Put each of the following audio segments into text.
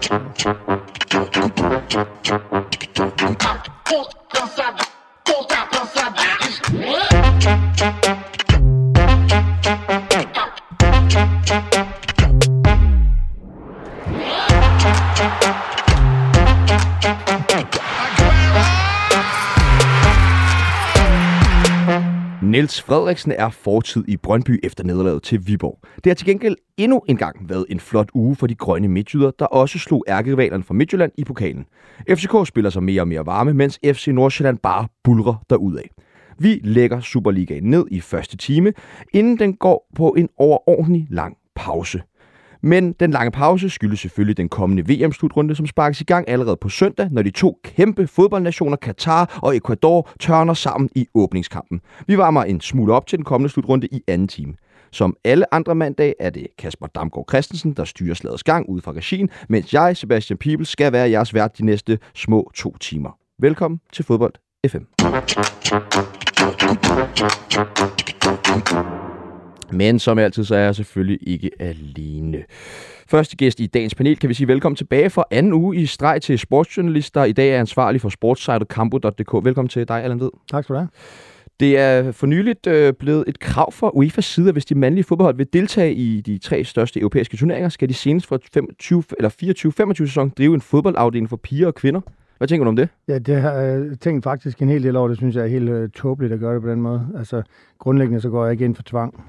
깜짝 놀랐어. Niels Frederiksen er fortid i Brøndby efter nederlaget til Viborg. Det har til gengæld endnu en gang været en flot uge for de grønne midtjyder, der også slog ærkerivalerne fra Midtjylland i pokalen. FCK spiller sig mere og mere varme, mens FC Nordsjælland bare bulrer derudad. Vi lægger Superligaen ned i første time, inden den går på en overordentlig lang pause. Men den lange pause skyldes selvfølgelig den kommende VM-slutrunde, som sparkes i gang allerede på søndag, når de to kæmpe fodboldnationer, Katar og Ecuador, tørner sammen i åbningskampen. Vi varmer en smule op til den kommende slutrunde i anden time. Som alle andre mandag er det Kasper Damgaard Christensen, der styrer slagets gang ud fra regien, mens jeg, Sebastian Pibel, skal være jeres vært de næste små to timer. Velkommen til Fodbold FM. Men som altid, så er jeg selvfølgelig ikke alene. Første gæst i dagens panel kan vi sige velkommen tilbage for anden uge i streg til sportsjournalist, der i dag er ansvarlig for sportssitet kampo.dk. Velkommen til dig, Allan Ved. Tak skal du have. Det er for nyligt øh, blevet et krav fra UEFA's side, at hvis de mandlige fodboldhold vil deltage i de tre største europæiske turneringer, skal de senest for 25, eller 24-25 sæson drive en fodboldafdeling for piger og kvinder. Hvad tænker du om det? Ja, det har jeg tænkt faktisk en hel del over. Det synes jeg er helt uh, tåbeligt at gøre det på den måde. Altså, grundlæggende så går jeg ikke ind for tvang.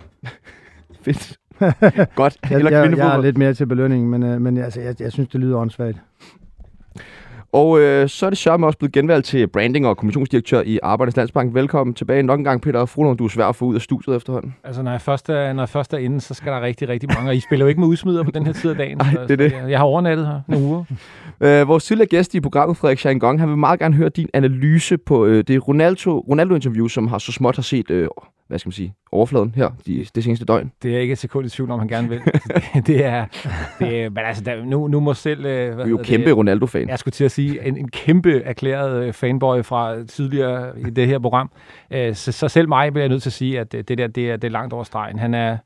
Fedt. Godt. jeg, Eller jeg, jeg er lidt mere til belønning, men, uh, men altså, jeg, jeg synes, det lyder åndssvagt. Og øh, så er det Sørme også blevet genvalgt til branding og kommunikationsdirektør i Arbejdernes Landsbank. Velkommen tilbage nok en gang, Peter Frohlund. Du er svær at få ud af studiet efterhånden. Altså, når jeg først er, når jeg først er inde, så skal der rigtig, rigtig mange. Og I spiller jo ikke med udsmider på den her tid af dagen. Ej, så, det er det. Jeg, jeg har overnattet her nogle uger. Øh, vores tidligere gæst i programmet, Frederik Scheingong, han vil meget gerne høre din analyse på øh, det Ronaldo, Ronaldo-interview, som har så småt har set, øh, hvad skal man sige, overfladen her de, det seneste døgn. Det er ikke et sekund i tvivl om, han gerne vil. det, er, det er, men altså, der, nu, nu må selv... Øh, Du er jo kæmpe Ronaldo-fan. Jeg skulle til at sige, en, en kæmpe erklæret øh, fanboy fra tidligere i det her program. Øh, så, så selv mig bliver jeg nødt til at sige, at det, det der, det er, det er langt over stregen. Han er...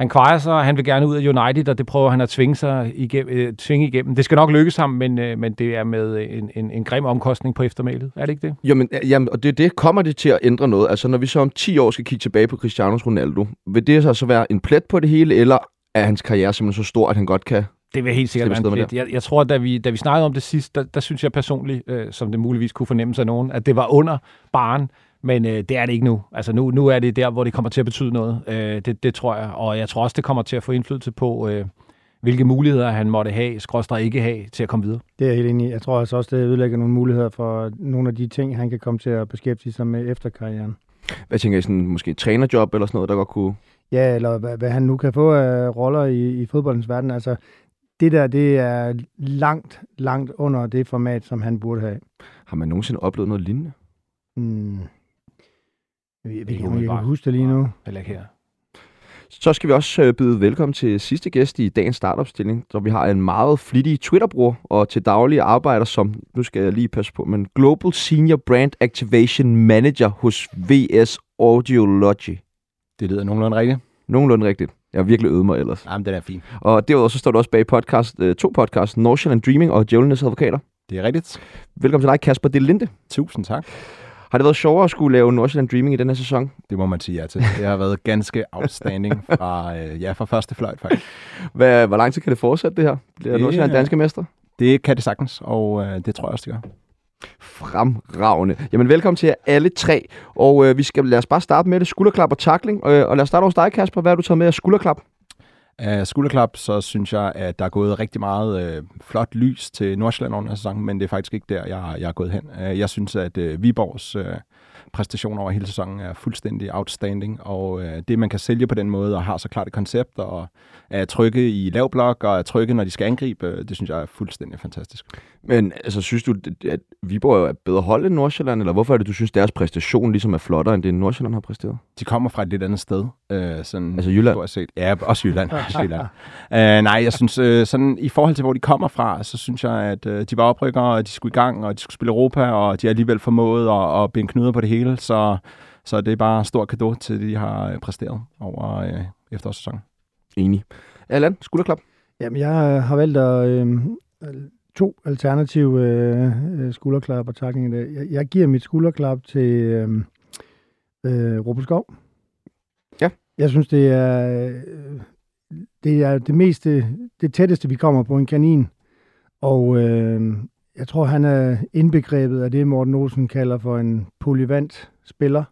Han kvejer sig, og han vil gerne ud af United, og det prøver han at tvinge, sig igennem, øh, tvinge igennem. Det skal nok lykkes ham, men, øh, men det er med øh, en, en, en grim omkostning på eftermælet. Er det ikke det? Jamen, jamen, og det, det kommer det til at ændre noget. Altså, når vi så om 10 år skal kigge tilbage på Cristiano Ronaldo, vil det så, så være en plet på det hele, eller er hans karriere simpelthen så stor, at han godt kan... Det vil helt sikkert være en plet. Jeg, jeg tror, da vi, da vi snakkede om det sidst, der, der synes jeg personligt, øh, som det muligvis kunne fornemmes af nogen, at det var under baren, men øh, det er det ikke nu. Altså nu, nu er det der, hvor det kommer til at betyde noget. Øh, det, det tror jeg. Og jeg tror også, det kommer til at få indflydelse på, øh, hvilke muligheder han måtte have, skråstrej ikke have, til at komme videre. Det er jeg helt enig i. Jeg tror altså også, det ødelægger nogle muligheder for nogle af de ting, han kan komme til at beskæftige sig med efter karrieren. Hvad tænker I, sådan, måske et trænerjob eller sådan noget, der godt kunne... Ja, eller hvad, hvad han nu kan få af roller i, i fodboldens verden. Altså, det der, det er langt, langt under det format, som han burde have. Har man nogensinde oplevet noget lignende? Hmm. Jeg, jeg, jeg, jeg kan huske det lige nu. Heller ikke her. Så skal vi også øh, byde velkommen til sidste gæst i dagens startopstilling, så vi har en meget flittig Twitter-bruger og til daglig arbejder som, nu skal jeg lige passe på, men Global Senior Brand Activation Manager hos VS Audiology. Det lyder nogenlunde rigtigt. Nogenlunde rigtigt. Jeg har virkelig øvet mig ellers. Jamen, den er fin. Og derudover så står du også bag podcast, øh, to podcasts, Northland Dreaming og Djævlenes Advokater. Det er rigtigt. Velkommen til dig, Kasper Delinde. Tusind tak. Har det været sjovere at skulle lave Northland Dreaming i den her sæson? Det må man sige ja til. Det har været ganske outstanding fra, øh, ja, fra første fløjt, faktisk. Hvad, hvor lang tid kan det fortsætte, det her? Bliver Det Northland er- danske mester? Det kan det sagtens, og øh, det tror jeg også, det gør. Fremragende. Jamen velkommen til jer alle tre. Og øh, vi skal lad os bare starte med det. Skulderklap og takling. Øh, og lad os starte hos dig, Kasper. Hvad har du taget med af skulderklap? Af skulderklap, så synes jeg, at der er gået rigtig meget øh, flot lys til Nordsjælland under sæsonen, men det er faktisk ikke der, jeg, jeg er gået hen. Øh, jeg synes, at øh, Viborgs øh, præstation over hele sæsonen er fuldstændig outstanding, og øh, det, man kan sælge på den måde, og har så klart et koncept, og er trygge i lav blok, og er trygge, når de skal angribe, øh, det synes jeg er fuldstændig fantastisk. Men altså, synes du, at Viborg er bedre hold end Nordsjælland? Eller hvorfor er det, du synes, deres præstation ligesom er flottere, end det Nordsjælland har præsteret? De kommer fra et lidt andet sted. Øh, sådan, Altså Jylland? Stort set. Ja, også Jylland. Også Jylland. uh, nej, jeg synes, uh, sådan, i forhold til, hvor de kommer fra, så synes jeg, at uh, de var oprykkere, og de skulle i gang, og de skulle spille Europa, og de har alligevel formået at, at binde knuder på det hele. Så, så det er bare en stor kado til, det, de har øh, præsteret over uh, efterårssæsonen. Enig. Allan, skulderklap. Jamen, jeg har valgt at, øh, to alternative øh, skulderklap og taklinger. Jeg, jeg giver mit skulderklap til øh, øh, Ruben Skov. Ja. Jeg synes, det er, øh, det er det meste, det tætteste, vi kommer på en kanin. Og øh, jeg tror, han er indbegrebet af det, Morten Olsen kalder for en polyvant spiller.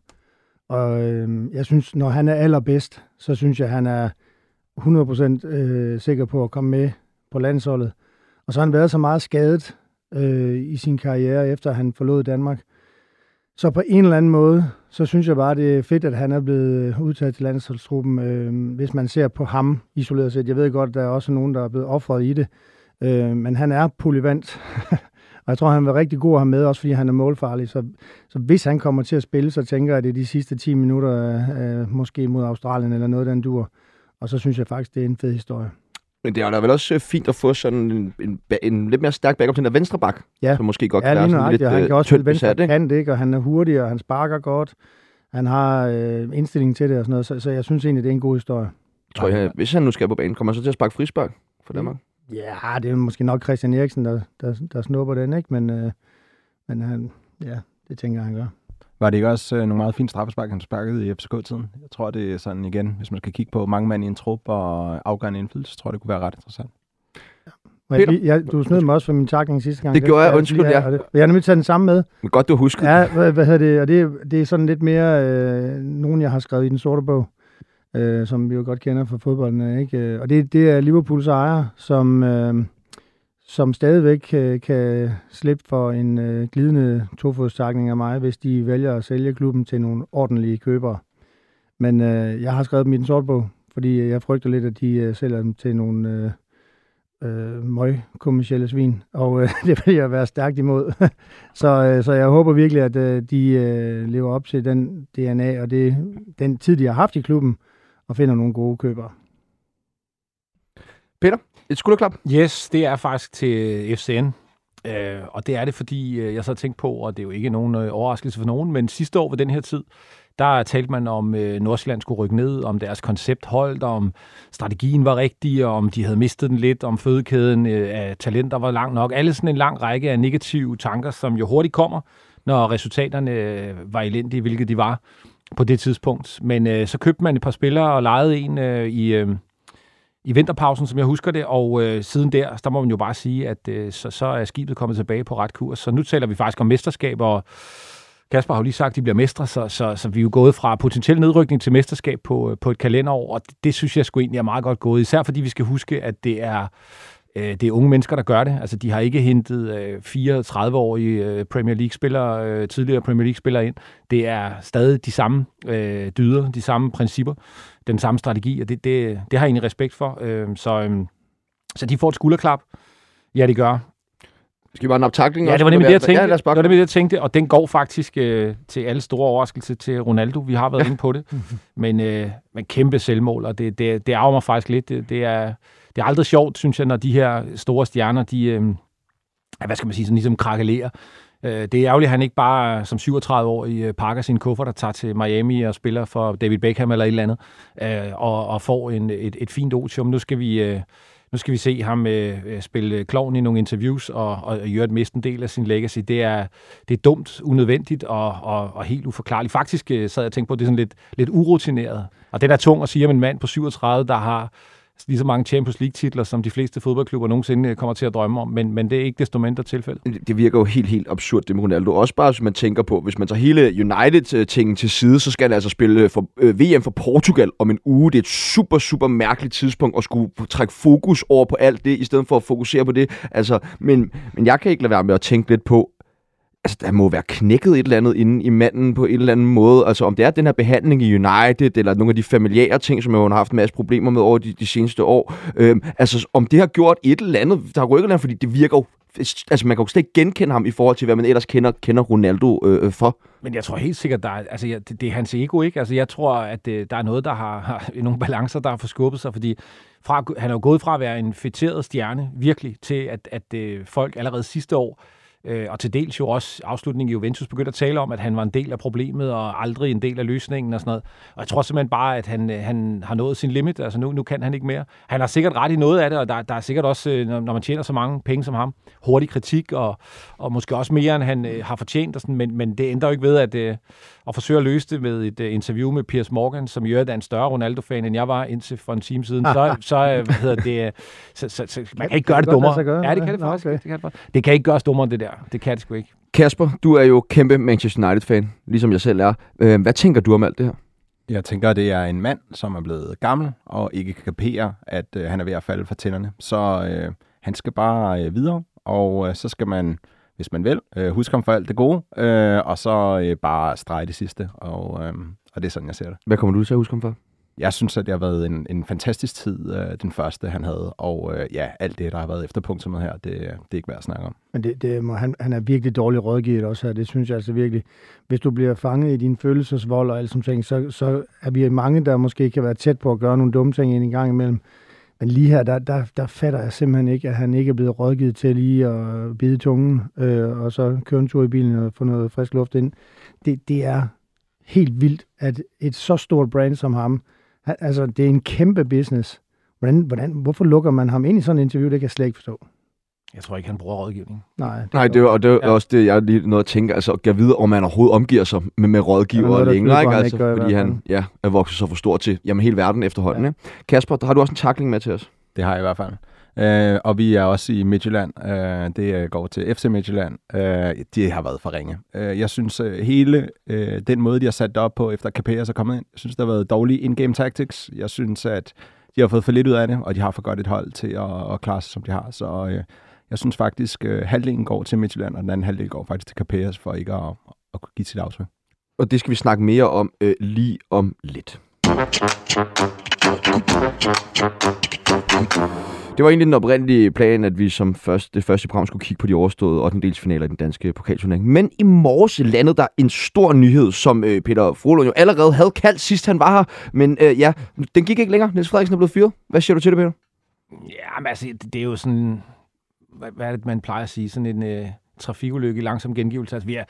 Og øh, jeg synes, når han er allerbedst, så synes jeg, han er 100% øh, sikker på at komme med på landsholdet. Og så har han været så meget skadet øh, i sin karriere, efter han forlod Danmark. Så på en eller anden måde, så synes jeg bare, det er fedt, at han er blevet udtaget til landsholdstruppen, øh, hvis man ser på ham isoleret set. Jeg ved godt, at der er også nogen, der er blevet offret i det, øh, men han er polyvant. og jeg tror, han var rigtig god at have med, også fordi han er målfarlig. Så, så hvis han kommer til at spille, så tænker jeg, at det er de sidste 10 minutter, øh, måske mod Australien eller noget, den dur. Og så synes jeg faktisk, det er en fed historie. Men det er da vel også øh, fint at få sådan en, en, en lidt mere stærk backup til den der venstre bak, ja. som måske godt ja, kan være sådan lidt han øh, kan også spille venstre besat, ikke? kant, ikke? og han er hurtig, og han sparker godt. Han har øh, indstilling til det og sådan noget, så, så jeg synes egentlig, det er en god historie. Tror jeg, hvis han nu skal på banen, kommer han så til at sparke frispark for Danmark? Ja, det er måske nok Christian Eriksen, der, der, der snupper den, ikke? Men, øh, men han, ja, det tænker jeg, han gør. Var det ikke også øh, nogle meget fine straffespark, han sparkede i FCK-tiden? Jeg tror, det er sådan igen, hvis man skal kigge på mange mand i en trup og afgørende indflydelse, så tror jeg, det kunne være ret interessant. Jeg, Peter? jeg, du snød mig også for min takning sidste gang. Det gjorde jeg, undskyld, ja. og det- Jeg har nemlig taget den samme med. Men godt, du har husket. Ja, hvad, hvad hedder det? Og det, det er sådan lidt mere øh, nogen, jeg har skrevet i den sorte bog, øh, som vi jo godt kender fra fodbolden. Ikke? Øh, og det, det er Liverpools ejer, som, øh, som stadigvæk øh, kan slippe for en øh, glidende tofodstakning af mig, hvis de vælger at sælge klubben til nogle ordentlige købere. Men øh, jeg har skrevet dem i den sorte bog, fordi jeg frygter lidt, at de øh, sælger dem til nogle øh, øh, møg kommersielle svin, og øh, det vil jeg være stærkt imod. så, øh, så jeg håber virkelig, at øh, de øh, lever op til den DNA og det, den tid, de har haft i klubben, og finder nogle gode købere. Et skulderklap. Yes, det er faktisk til FCN. Øh, og det er det, fordi øh, jeg så har tænkt på, og det er jo ikke nogen øh, overraskelse for nogen, men sidste år ved den her tid, der talte man om, øh, Nordsjælland skulle rykke ned, om deres koncept holdt, om strategien var rigtig, og om de havde mistet den lidt, om fødekæden øh, af talenter var lang nok. Alle sådan en lang række af negative tanker, som jo hurtigt kommer, når resultaterne øh, var elendige, hvilket de var på det tidspunkt. Men øh, så købte man et par spillere og lejede en øh, i... Øh, i vinterpausen, som jeg husker det, og øh, siden der, der må man jo bare sige, at øh, så, så er skibet kommet tilbage på ret kurs. Så nu taler vi faktisk om mesterskab, og Kasper har jo lige sagt, at de bliver mestre, så, så, så vi er jo gået fra potentiel nedrykning til mesterskab på, øh, på et kalenderår, og det, det synes jeg sgu egentlig er meget godt gået, især fordi vi skal huske, at det er øh, det er unge mennesker, der gør det. Altså, de har ikke hentet øh, 34-årige øh, Premier League-spillere, øh, tidligere Premier League-spillere ind. Det er stadig de samme øh, dyder, de samme principper, den samme strategi, og det, det, det har jeg egentlig respekt for. Øh, så, øh, så de får et skulderklap. Ja, det gør. Skal vi bare nappe takling Ja, det var nemlig det, jeg tænkte. Ja, det var nemlig det, jeg tænkte, og den går faktisk øh, til alle store overraskelser til Ronaldo. Vi har været inde på det. Men, øh, men kæmpe selvmål, og det, det, det ærger mig faktisk lidt. Det, det, er, det er aldrig sjovt, synes jeg, når de her store stjerner, de, øh, ja, hvad skal man sige, sådan ligesom krakelerer. Øh, det er ærgerligt, at han ikke bare som 37-årig øh, pakker sin kuffert og tager til Miami og spiller for David Beckham eller et eller andet, øh, og, og får en, et, et fint otium. Nu skal vi... Øh, nu skal vi se ham øh, øh, spille klovn i nogle interviews og, og, og gøre miste en del af sin legacy. Det er, det er dumt, unødvendigt og, og, og helt uforklarligt. Faktisk øh, sad jeg og tænkte på, at det er sådan lidt, lidt urutineret. Og det er tung at sige om en mand på 37, der har lige så mange Champions League-titler, som de fleste fodboldklubber nogensinde øh, kommer til at drømme om. Men, men det er ikke desto mindre tilfældet. Det virker jo helt, helt absurd, det med Ronaldo. Også bare, hvis man tænker på, hvis man tager hele United-tingen til side, så skal han altså spille for, øh, VM for Portugal om en uge. Det er et super, super mærkeligt tidspunkt at skulle trække fokus over på alt det, i stedet for at fokusere på det. Altså, men, men jeg kan ikke lade være med at tænke lidt på, altså, der må være knækket et eller andet inde i manden på en eller anden måde. Altså, om det er den her behandling i United, eller nogle af de familiære ting, som jeg har haft en masse problemer med over de, de seneste år. Øhm, altså, om det har gjort et eller andet, der har rykket noget, fordi det virker jo altså man kan jo slet ikke genkende ham i forhold til, hvad man ellers kender, kender Ronaldo øh, øh for. Men jeg tror helt sikkert, der er, altså, det, det er hans ego, ikke? Altså, jeg tror, at det, der er noget, der har, har nogle balancer, der har forskubbet sig, fordi fra, han er jo gået fra at være en fætteret stjerne, virkelig, til at, at øh, folk allerede sidste år Øh, og til dels jo også afslutningen i Juventus begyndte at tale om, at han var en del af problemet og aldrig en del af løsningen og sådan noget. Og jeg tror simpelthen bare, at han, øh, han har nået sin limit. Altså nu, nu kan han ikke mere. Han har sikkert ret i noget af det, og der, der er sikkert også, øh, når man tjener så mange penge som ham, hurtig kritik og, og måske også mere, end han øh, har fortjent. Og sådan, men, men det ændrer jo ikke ved, at, øh, at forsøge at løse det med et øh, interview med Piers Morgan, som jo er en større Ronaldo-fan, end jeg var indtil for en time siden. Så, så øh, hvad hedder det, så, så, så, man kan ikke gøre det dummere. Ja, det kan det faktisk. Det kan det, faktisk. det kan ikke gøres dummere, det der. Det kan det sgu ikke. Kasper, du er jo kæmpe Manchester United-fan, ligesom jeg selv er. Øh, hvad tænker du om alt det her? Jeg tænker, det er en mand, som er blevet gammel og ikke kan kapere, at øh, han er ved at falde fra tænderne. Så øh, han skal bare øh, videre, og øh, så skal man, hvis man vil, øh, huske ham for alt det gode, øh, og så øh, bare strege det sidste. Og, øh, og det er sådan, jeg ser det. Hvad kommer du til at huske ham for? Jeg synes, at det har været en, en fantastisk tid, øh, den første, han havde. Og øh, ja, alt det, der har været efter punktummet her, det, det er ikke værd at snakke om. Men det, det må, han, han er virkelig dårlig rådgivet også her. Det synes jeg altså virkelig. Hvis du bliver fanget i din følelsesvold og alt sådan ting, så, så er vi mange, der måske kan være tæt på at gøre nogle dumme ting en gang imellem. Men lige her, der, der, der fatter jeg simpelthen ikke, at han ikke er blevet rådgivet til lige at bide tungen, øh, og så køre en tur i bilen og få noget frisk luft ind. Det, det er helt vildt, at et så stort brand som ham, Altså, det er en kæmpe business. Hvordan, hvordan, hvorfor lukker man ham ind i sådan et interview? Det kan jeg slet ikke forstå. Jeg tror ikke, han bruger rådgivning. Nej, det, Nej, det er, og det er ja. også det, jeg lige noget at tænke. Altså, at vide, om man overhovedet omgiver sig med, med rådgiver ja, længere, ikke? Altså, ikke fordi han ja, er vokset så for stor til jamen, hele verden efterhånden. Ja. Ikke? Kasper, der har du også en takling med til os? Det har jeg i hvert fald. Øh, og vi er også i Midtjylland. Øh, det øh, går til FC Midtjylland. Øh, de har været for ringe. Øh, jeg synes, øh, hele øh, den måde, de har sat det op på, efter Capellas er kommet ind, jeg synes, der har været dårlige in-game tactics. Jeg synes, at de har fået for lidt ud af det, og de har for godt et hold til at, at klare sig, som de har. Så øh, jeg synes faktisk, øh, halvdelen går til Midtjylland, og den anden halvdel går faktisk til Capellas, for ikke at, at give sit aftryk. Og det skal vi snakke mere om øh, lige om lidt. Det var egentlig den oprindelige plan, at vi som først, det første program skulle kigge på de overståede 8. finaler i den danske pokalturnering. Men i morges landede der en stor nyhed, som øh, Peter Frohlund jo allerede havde kaldt sidst han var her. Men øh, ja, den gik ikke længere. Niels Frederiksen er blevet fyret. Hvad siger du til det, Peter? Ja, men altså, det er jo sådan... Hvad, hvad er det, man plejer at sige? Sådan en øh, trafikulykke i langsom gengivelse. Altså, vi er,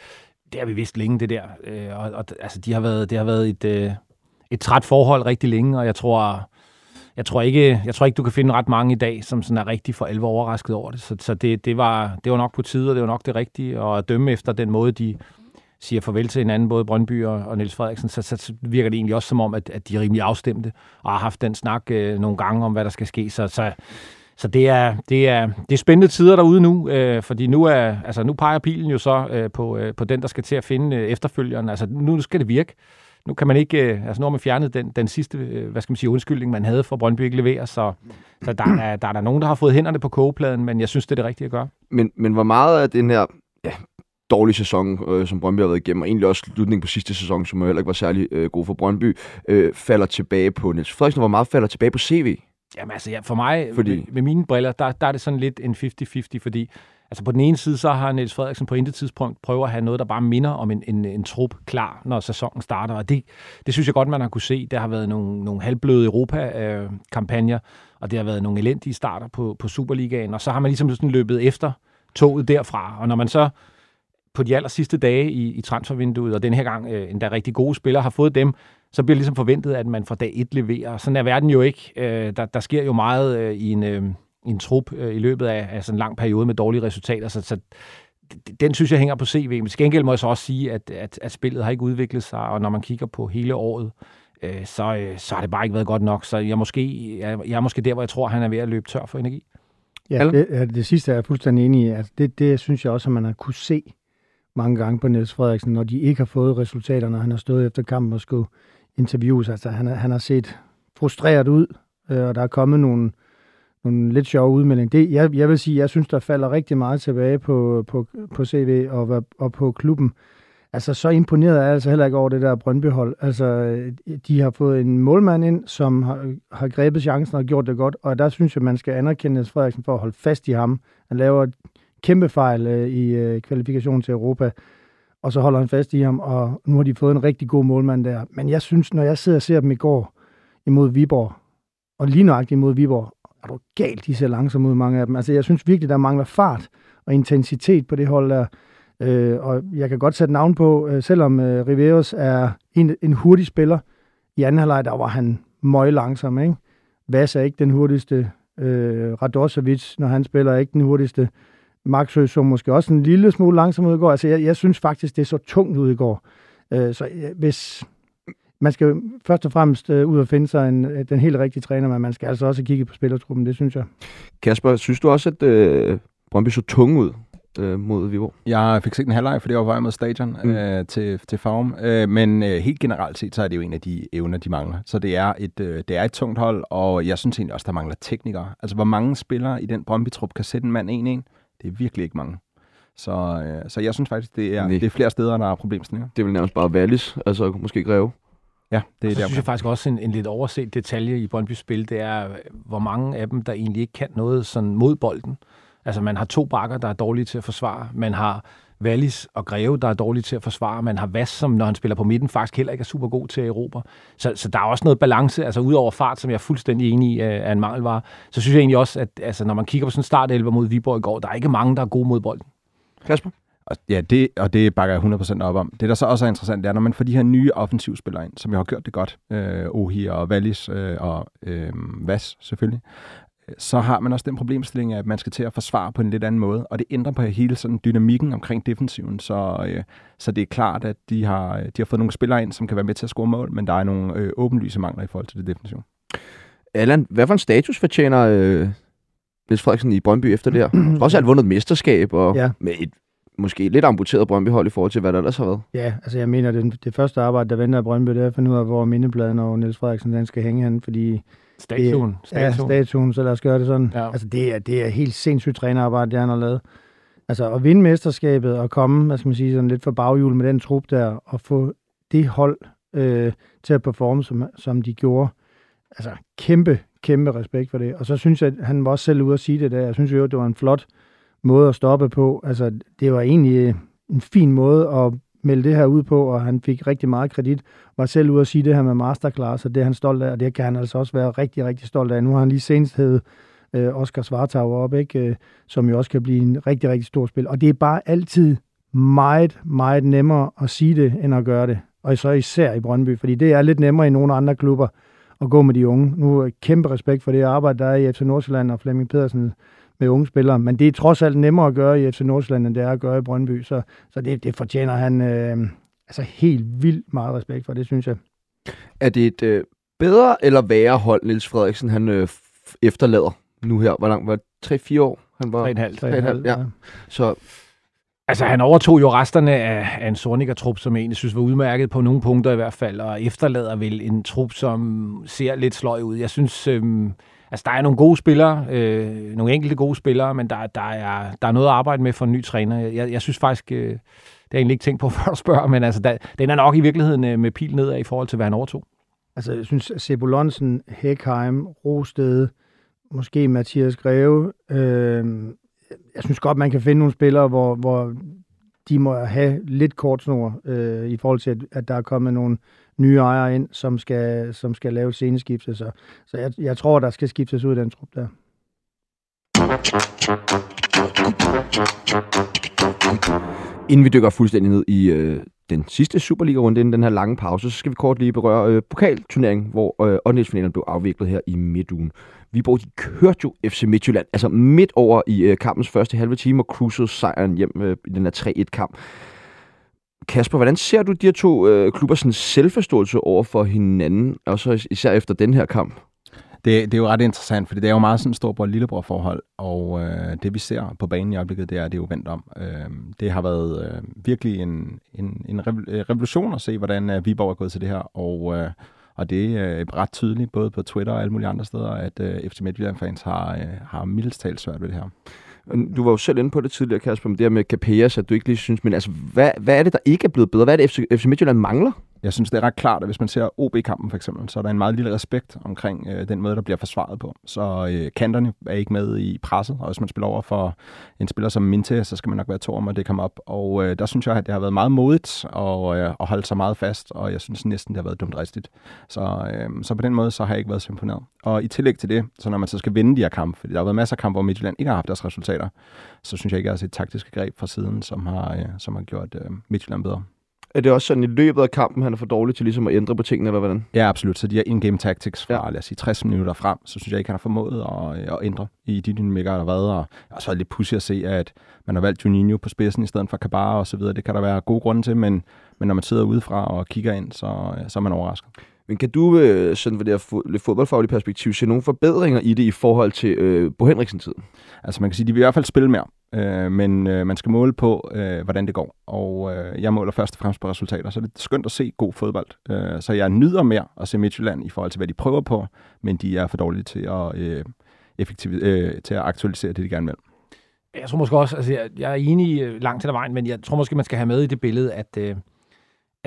det har vi vidst længe, det der. Øh, og, og altså, de har været, det har været et, øh, et træt forhold rigtig længe, og jeg tror jeg tror ikke, jeg tror ikke, du kan finde ret mange i dag, som sådan er rigtig for alvor overrasket over det. Så, så det, det, var, det var nok på tide, og det var nok det rigtige. Og at dømme efter den måde, de siger farvel til hinanden, både Brøndby og, og Niels Frederiksen, så, så virker det egentlig også som om, at, at de er rimelig afstemte, og har haft den snak øh, nogle gange om, hvad der skal ske. Så, så, så det er, det er, det er spændende tider derude nu, øh, fordi nu, er, altså, nu peger pilen jo så øh, på, øh, på den, der skal til at finde øh, efterfølgeren. Altså nu skal det virke. Nu kan man ikke, øh, altså nu har man fjernet den, den sidste, øh, hvad skal man sige, undskyldning, man havde for Brøndby ikke leverer, så, så der, er, der er der nogen, der har fået hænderne på kogepladen, men jeg synes, det er det rigtige at gøre. Men, men hvor meget af den her ja, dårlige sæson, øh, som Brøndby har været igennem, og egentlig også slutningen på sidste sæson, som heller ikke var særlig øh, god for Brøndby, øh, falder tilbage på Niels Frederiksen, hvor meget falder tilbage på CV? Jamen altså, ja, for mig, fordi... med, med mine briller, der, der er det sådan lidt en 50-50, fordi Altså på den ene side, så har Niels Frederiksen på intet tidspunkt prøvet at have noget, der bare minder om en, en, en trup klar, når sæsonen starter. Og det, det synes jeg godt, man har kunne se. Der har været nogle, nogle halvbløde Europa-kampagner, øh, og det har været nogle elendige starter på, på Superligaen. Og så har man ligesom sådan løbet efter toget derfra. Og når man så på de aller sidste dage i, i transfervinduet, og den her gang øh, endda rigtig gode spillere har fået dem, så bliver det ligesom forventet, at man fra dag et leverer. Sådan er verden jo ikke. Øh, der, der sker jo meget øh, i en... Øh, en trup øh, i løbet af, af sådan en lang periode med dårlige resultater. Så, så den synes jeg hænger på CV. Men til gengæld må jeg så også sige, at, at, at spillet har ikke udviklet sig, og når man kigger på hele året, øh, så, øh, så har det bare ikke været godt nok. Så jeg, måske, jeg, jeg er måske der, hvor jeg tror, han er ved at løbe tør for energi. Ja, det, det sidste er jeg fuldstændig enig i. Altså det, det synes jeg også, at man har kunne se mange gange på Niels Frederiksen, når de ikke har fået resultater, når han har stået efter kampen og skulle interviews. Altså han, han har set frustreret ud, øh, og der er kommet nogle, øh, nogle lidt sjove udmeldinger. Det, jeg, jeg vil sige, jeg synes, der falder rigtig meget tilbage på, på, på CV og, og på klubben. Altså, så imponeret er jeg altså heller ikke over det der Brøndby-hold. Altså, de har fået en målmand ind, som har, har grebet chancen og gjort det godt, og der synes jeg, man skal anerkende Niels Frederiksen for at holde fast i ham. Han laver et kæmpe fejl øh, i øh, kvalifikationen til Europa, og så holder han fast i ham, og nu har de fået en rigtig god målmand der. Men jeg synes, når jeg sidder og ser dem i går imod Viborg, og lige nøjagtigt imod Viborg, er du galt, de ser langsomt ud, mange af dem. Altså, jeg synes virkelig, der mangler fart. og intensitet på det hold der. Øh, og jeg kan godt sætte navn på, øh, selvom øh, Riveros er en, en hurtig spiller. I anden halvleg, der var han møg langsom, ikke? Vas er ikke den hurtigste. Øh, Radosevic, når han spiller, er ikke den hurtigste. Maxø så måske også en lille smule langsom ud i går. Altså, jeg, jeg synes faktisk, det så tungt ud i går. Øh, så hvis... Man skal først og fremmest øh, ud og finde sig en, øh, den helt rigtige træner, men man skal altså også kigge på spillertruppen, det synes jeg. Kasper, synes du også, at øh, Brøndby så tung ud øh, mod Viborg? Jeg fik set en halvleg, for det var vej mod stadion mm. øh, til, til Farum. Øh, men øh, helt generelt set, så er det jo en af de evner, de mangler. Så det er, et, øh, det er et tungt hold, og jeg synes egentlig også, der mangler teknikere. Altså, hvor mange spillere i den Brøndby-trup kan sætte en mand 1-1? Det er virkelig ikke mange. Så, øh, så jeg synes faktisk, det er, det er flere steder, der er problemstillinger. Det vil nærmest bare Wallis, altså måske Greve. Ja, det er så synes jeg faktisk også en, en lidt overset detalje i Brøndby spil, det er, hvor mange af dem, der egentlig ikke kan noget sådan mod bolden. Altså man har to bakker, der er dårlige til at forsvare. Man har Wallis og Greve, der er dårlige til at forsvare. Man har Vass, som når han spiller på midten, faktisk heller ikke er super god til at erobre. Så, så der er også noget balance, altså udover fart, som jeg er fuldstændig enig i er en mangelvare. Så synes jeg egentlig også, at altså, når man kigger på sådan en startelver mod Viborg i går, der er ikke mange, der er gode mod bolden. Kasper? Ja, det, og det bakker jeg 100% op om. Det, der så også er interessant, det er, når man får de her nye offensivspillere ind, som jeg har gjort det godt, øh, Ohi og Wallis øh, og øh, Vas selvfølgelig, så har man også den problemstilling, at man skal til at forsvare på en lidt anden måde, og det ændrer på hele sådan dynamikken omkring defensiven, så, øh, så det er klart, at de har, de har fået nogle spillere ind, som kan være med til at score mål, men der er nogle øh, åbenlyse mangler i forhold til det defensiv. Allan, hvad for en status fortjener øh, Niels Frederiksen i Brøndby efter det her? Også alt vundet et mesterskab, og ja. med et måske lidt amputeret Brøndby-hold i forhold til, hvad der ellers har været. Ja, altså jeg mener, det, det første arbejde, der venter Brøndby, det er at finde ud af, hvor mindepladen og Niels Frederiksen den skal hænge hen, fordi... Statuen. Det, statuen. Ja, statuen, så lad os gøre det sådan. Ja. Altså det er, det er helt sindssygt trænerarbejde, det han har lavet. Altså at vinde mesterskabet og komme, hvad skal man sige, sådan lidt for baghjul med den trup der, og få det hold øh, til at performe, som, som de gjorde. Altså kæmpe, kæmpe respekt for det. Og så synes jeg, at han var også selv ude at sige det der. Jeg synes jo, det var en flot måde at stoppe på. Altså, det var egentlig øh, en fin måde at melde det her ud på, og han fik rigtig meget kredit. Var selv ude at sige det her med masterclass, og det er han stolt af, og det kan han altså også være rigtig, rigtig stolt af. Nu har han lige senest hed øh, Oscar Svartau op, ikke? Øh, som jo også kan blive en rigtig, rigtig stor spil. Og det er bare altid meget, meget nemmere at sige det, end at gøre det. Og så især i Brøndby, fordi det er lidt nemmere i nogle andre klubber at gå med de unge. Nu øh, kæmpe respekt for det arbejde, der er i FC Nordsjælland og Flemming Pedersen med unge spillere. Men det er trods alt nemmere at gøre i FC Nordsjælland, end det er at gøre i Brøndby. Så, så det, det fortjener han øh, altså helt vildt meget respekt for, det synes jeg. Er det et øh, bedre eller værre hold, Niels Frederiksen han øh, efterlader nu her? Hvor langt var det? 3-4 år? Han var 3,5. 3,5, ja. ja. Så Altså, han overtog jo resterne af, af en Sorniger-trup, som jeg egentlig synes var udmærket på nogle punkter i hvert fald, og efterlader vel en trup, som ser lidt sløj ud. Jeg synes, øhm, altså, der er nogle gode spillere, øh, nogle enkelte gode spillere, men der, der, er, der er noget at arbejde med for en ny træner. Jeg, jeg synes faktisk, øh, det har jeg egentlig ikke tænkt på, før du spørger, men altså, der, den er nok i virkeligheden øh, med pil nedad i forhold til, hvad han overtog. Altså, jeg synes, Sebulonsen, Hekheim, Rosted, måske Mathias Greve, øh, jeg synes godt, man kan finde nogle spillere, hvor, hvor de må have lidt kort snor øh, i forhold til, at, at der er kommet nogle nye ejere ind, som skal, som skal lave sceneskifte. Så, så jeg, jeg tror, der skal skiftes ud den trup der. Inden vi dykker fuldstændig ned i øh, den sidste Superliga-runde inden den her lange pause, så skal vi kort lige berøre øh, pokalturneringen, hvor øh, åndelsfinalen blev afviklet her i midtugen. Viborg, de kørte jo FC Midtjylland, altså midt over i øh, kampens første halve time, og cruisede sejren hjem øh, i den her 3-1-kamp. Kasper, hvordan ser du de her to øh, klubbers selvforståelse over for hinanden, og så især efter den her kamp? Det, det er jo ret interessant, fordi det er jo meget sådan et storbror-lillebror forhold, og øh, det vi ser på banen i øjeblikket, det er, det er jo vendt om. Øh, det har været øh, virkelig en, en, en øh, revolution at se, hvordan øh, Viborg er gået til det her, og, øh, og det er øh, ret tydeligt, både på Twitter og alle mulige andre steder, at øh, FC Midtjylland-fans har, øh, har mildest talt svært ved det her. Du var jo selv inde på det tidligere, Kasper, med det her med Capellas, at du ikke lige synes, men altså, hvad, hvad er det, der ikke er blevet bedre? Hvad er det, FC, FC Midtjylland mangler? Jeg synes, det er ret klart, at hvis man ser OB-kampen for eksempel, så er der en meget lille respekt omkring øh, den måde, der bliver forsvaret på. Så øh, kanterne er ikke med i presset, og hvis man spiller over for en spiller som Minte, så skal man nok være to om, at det kommer op. Og øh, der synes jeg, at det har været meget modigt og, øh, at holde sig meget fast, og jeg synes næsten, det har været dumt rigtigt. Så, øh, så på den måde, så har jeg ikke været så imponeret. Og i tillæg til det, så når man så skal vinde de her kampe, fordi der har været masser af kampe, hvor Midtjylland ikke har haft deres resultater, så synes jeg ikke, at jeg har set taktiske greb fra siden, som har, øh, som har gjort øh, Midtjylland bedre. Er det også sådan i løbet af kampen, han er for dårlig til ligesom at ændre på tingene, eller hvordan? Ja, absolut. Så de her in-game tactics fra, ja. lad os sige, 60 minutter frem, så synes jeg ikke, han har formået at, at ændre i de dynamikker, der har været. Og jeg har også været lidt pussy at se, at man har valgt Juninho på spidsen i stedet for Kabara og så videre. Det kan der være gode grunde til, men, men når man sidder udefra og kigger ind, så, så er man overrasket. Men kan du, øh, sådan ved det her fodboldfaglige perspektiv, se nogle forbedringer i det i forhold til øh, Bo Henriksen-tiden? Altså man kan sige, de vil i hvert fald spille mere, øh, men øh, man skal måle på, øh, hvordan det går. Og øh, jeg måler først og fremmest på resultater, så det er skønt at se god fodbold. Øh, så jeg nyder mere at se Midtjylland i forhold til, hvad de prøver på, men de er for dårlige til at, øh, effektiv- øh, til at aktualisere det, de gerne vil. Jeg tror måske også, altså jeg, jeg er enig langt til der vejen, men jeg tror måske, man skal have med i det billede, at... Øh,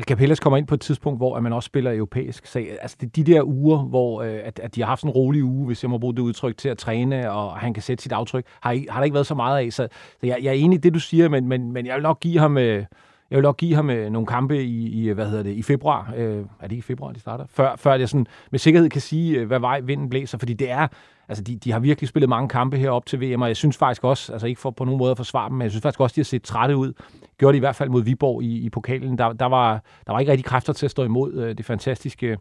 at Capellas kommer ind på et tidspunkt, hvor at man også spiller europæisk. Så altså det, de der uger, hvor øh, at, at de har haft sådan en rolig uge, hvis jeg må bruge det udtryk, til at træne, og han kan sætte sit aftryk, har, har der ikke været så meget af. Så, så jeg, jeg er enig i det, du siger, men, men, men jeg vil nok give ham... Øh, jeg vil nok give ham øh, nogle kampe i, i, hvad hedder det, i februar. Øh, er det i februar, de starter? Før, før jeg sådan med sikkerhed kan sige, øh, hvad vej vinden blæser. Fordi det er, altså de, de har virkelig spillet mange kampe herop til VM, og jeg synes faktisk også, altså ikke for på nogen måde at forsvare dem, men jeg synes faktisk også, de har set trætte ud. Gjorde de i hvert fald mod Viborg i, i pokalen. Der, der, var, der var ikke rigtig kræfter til at stå imod øh, det fantastiske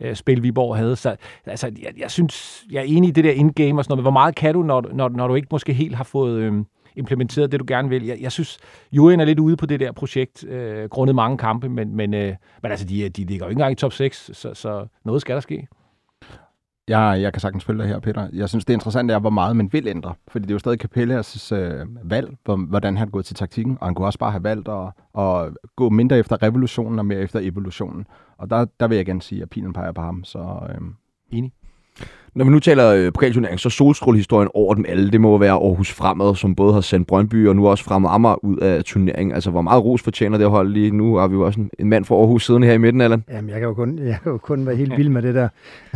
øh, spil, Viborg havde. Så altså, jeg, jeg synes, jeg er enig i det der in-game og sådan noget, men hvor meget kan du, når, når, når du ikke måske helt har fået... Øh, implementeret det, du gerne vil. Jeg, jeg synes, Jurien er lidt ude på det der projekt, øh, grundet mange kampe, men, men, øh, men altså, de, de ligger jo ikke engang i top 6, så, så noget skal der ske. Jeg, jeg kan sagtens følge dig her, Peter. Jeg synes, det interessante er, hvor meget man vil ændre. Fordi det er jo stadig Capellas øh, valg, hvor, hvordan han går til taktikken. Og han kunne også bare have valgt at, at gå mindre efter revolutionen og mere efter evolutionen. Og der, der vil jeg gerne sige, at pilen peger på ham. Så øh, enig. Når vi nu taler øh, pokalturnering, så solstrålehistorien over dem alle, det må være Aarhus Fremad, som både har sendt Brøndby og nu også Fremad Amager ud af turneringen. Altså, hvor meget ros fortjener det hold lige nu? Har vi jo også en, en mand fra Aarhus siden her i midten, Allan? Jamen, jeg kan jo kun, jeg kan jo kun være helt vild med det der.